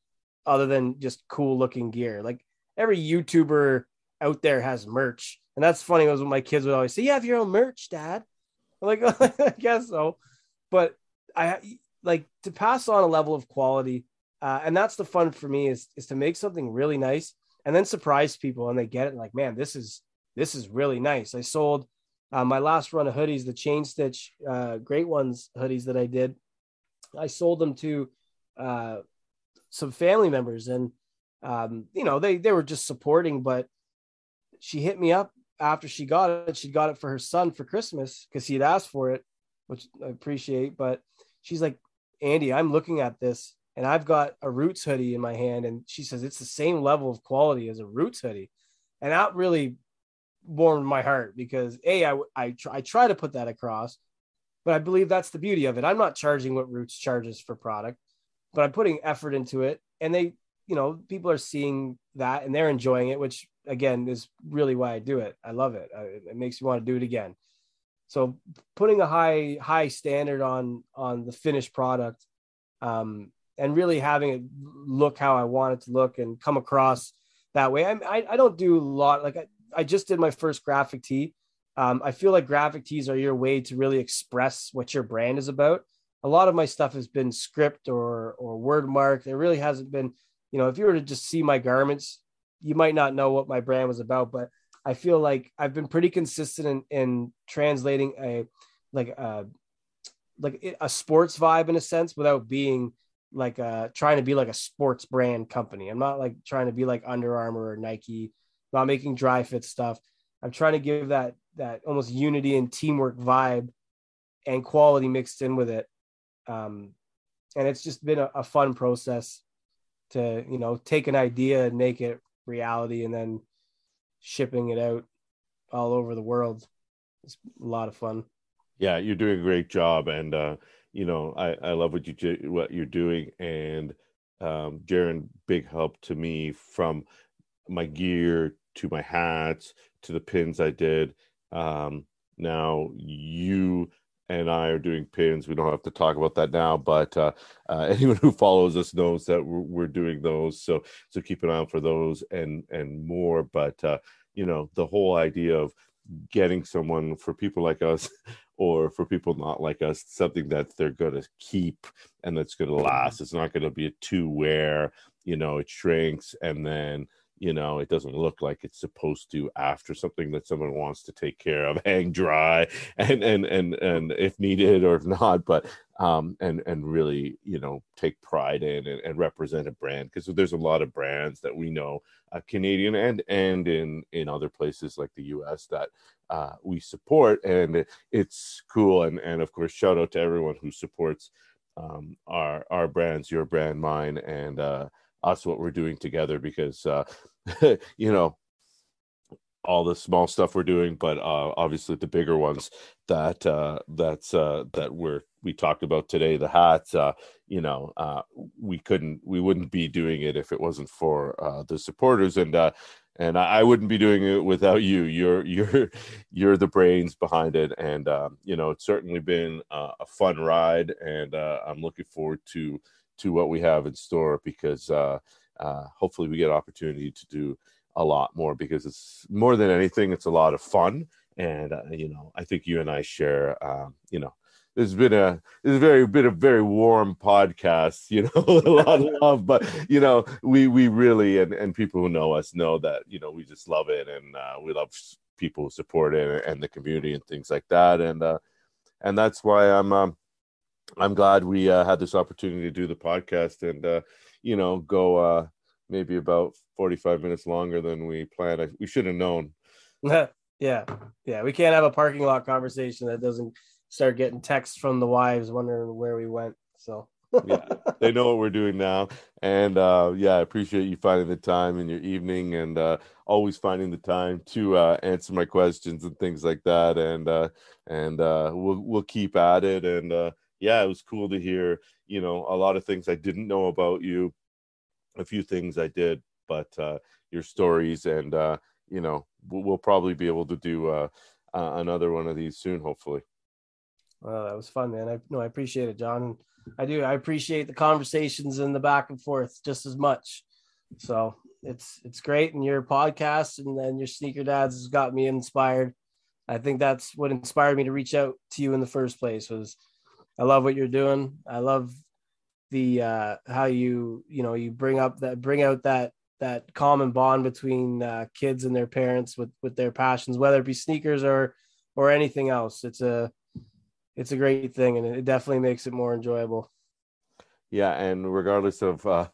other than just cool looking gear. Like every YouTuber out there has merch. And that's funny was what my kids would always say, You have your own merch, dad. I'm like, [laughs] I guess so. But I like to pass on a level of quality. Uh, and that's the fun for me is, is to make something really nice and then surprise people and they get it like, man, this is, this is really nice. I sold uh, my last run of hoodies, the chain stitch, uh, great ones hoodies that I did, I sold them to uh, some family members, and um, you know they they were just supporting. But she hit me up after she got it. She got it for her son for Christmas because he had asked for it, which I appreciate. But she's like, Andy, I'm looking at this and I've got a Roots hoodie in my hand, and she says it's the same level of quality as a Roots hoodie, and that really warmed my heart because a I I try, I try to put that across, but I believe that's the beauty of it. I'm not charging what Roots charges for product, but I'm putting effort into it, and they you know people are seeing that and they're enjoying it, which again is really why I do it. I love it. It makes me want to do it again. So putting a high high standard on on the finished product, um, and really having it look how I want it to look and come across that way. I I, don't do a lot like I, I just did my first graphic tee. Um, I feel like graphic tees are your way to really express what your brand is about. A lot of my stuff has been script or or word mark. There really hasn't been, you know, if you were to just see my garments, you might not know what my brand was about. But I feel like I've been pretty consistent in, in translating a like a like a sports vibe in a sense without being like uh trying to be like a sports brand company. I'm not like trying to be like Under Armour or Nike not making Dri-FIT stuff. I'm trying to give that that almost unity and teamwork vibe and quality mixed in with it. Um, and it's just been a, a fun process to you know take an idea and make it reality and then shipping it out all over the world. It's a lot of fun. Yeah, you're doing a great job, and uh, you know I, I love what you what you're doing, and um, Jaron, big help to me from my gear to my hats to the pins I did. Um, now you and I are doing pins. We don't have to talk about that now, but uh, uh, [laughs] anyone who follows us knows that we're, we're, doing those. So so keep an eye out for those and and more. But uh, you know the whole idea of getting someone for people like us [laughs] or for people not like us something that they're going to keep and that's going to last. It's not going to be a two wear you know it shrinks and then you know it doesn't look like it's supposed to after something that someone wants to take care of [laughs] hang dry and and and and if needed or if not but um and and really you know take pride in and, and represent a brand because there's a lot of brands that we know uh, canadian and and in in other places like the us that uh, we support and it's cool. And and of course shout out to everyone who supports um, our our brands your brand mine and uh us what we're doing together because uh [laughs] you know all the small stuff we're doing but uh obviously the bigger ones that uh that's uh that we're we talked about today the hats uh you know uh we couldn't we wouldn't be doing it if it wasn't for uh the supporters. And uh and I, I wouldn't be doing it without you. You're [laughs] you're you're the brains behind it, and um, you know it's certainly been uh, a fun ride, and uh, I'm looking forward to to what we have in store because uh, uh, hopefully we get opportunity to do a lot more because it's more than anything, it's a lot of fun. And uh, you know, I think you and I share, um, you know, there's been a it's very been a very warm podcast you know [laughs] a lot of love but you know we we really and and people who know us know that you know we just love it and uh, we love people who support it and the community and things like that. And uh and that's why i'm um i'm glad we uh, had this opportunity to do the podcast and uh you know go uh maybe about 45 minutes longer than we planned. We should have known. [laughs] Yeah. Yeah. We can't have a parking lot conversation that doesn't start getting texts from the wives wondering where we went. So yeah, they know what we're doing now. And uh, yeah, I appreciate you finding the time in your evening and uh, always finding the time to uh, answer my questions and things like that. And uh, and uh, we'll we'll keep at it. And uh, yeah, it was cool to hear. You know, a lot of things I didn't know about you. A few things I did, but your stories and you know we'll, we'll, probably be able to do another one of these soon, hopefully. Well, that was fun, man. I no, I appreciate it, John. I do. I appreciate the conversations and the back and forth just as much. So it's it's great, and your podcast and then your sneaker dads has got me inspired. I think that's what inspired me to reach out to you in the first place. Was I love what you're doing. I love the uh how you you know you bring up that bring out that that common bond between uh, kids and their parents with with their passions, whether it be sneakers or or anything else. It's a it's a great thing and it definitely makes it more enjoyable. Yeah and regardless of uh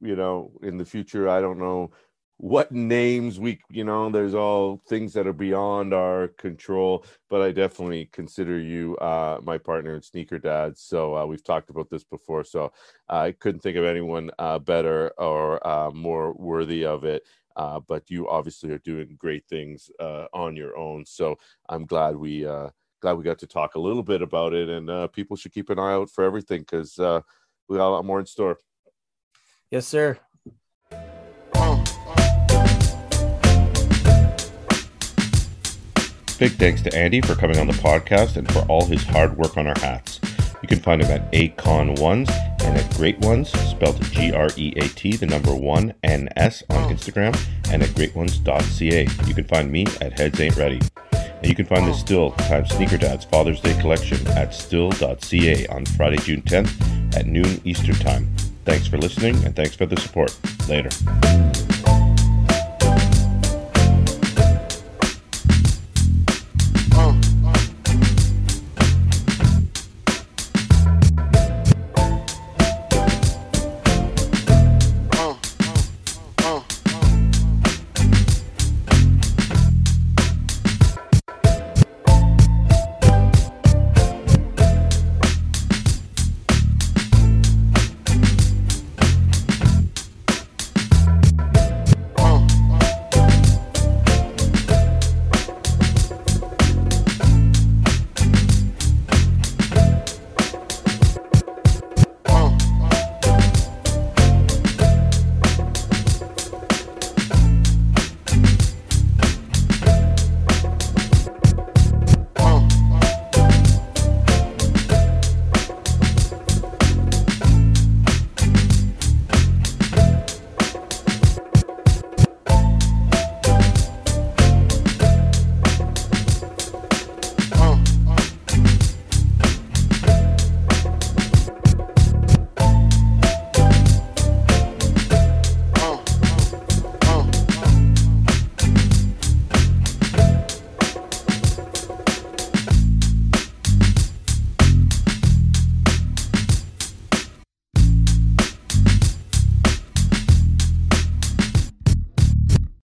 you know in the future i don't know what names we you know there's all things that are beyond our control but i definitely consider you uh my partner in sneaker dad. So uh, we've talked about this before so i couldn't think of anyone uh better or uh more worthy of it. Uh but you obviously are doing great things uh on your own. So i'm glad we uh glad we got to talk a little bit about it. And uh, people should keep an eye out for everything because uh, we got a lot more in store. Yes, sir. Big thanks to Andy for coming on the podcast and for all his hard work on our hats. You can find him at Acon Ones and at Great Ones, spelled G R E A T, the number one N S on Instagram, and at greatones.ca. You can find me at Heads Ain't Ready. And you can find the Still times Sneaker Dad's Father's Day collection at still.ca on Friday, June 10th at noon Eastern Time. Thanks for listening and thanks for the support. Later.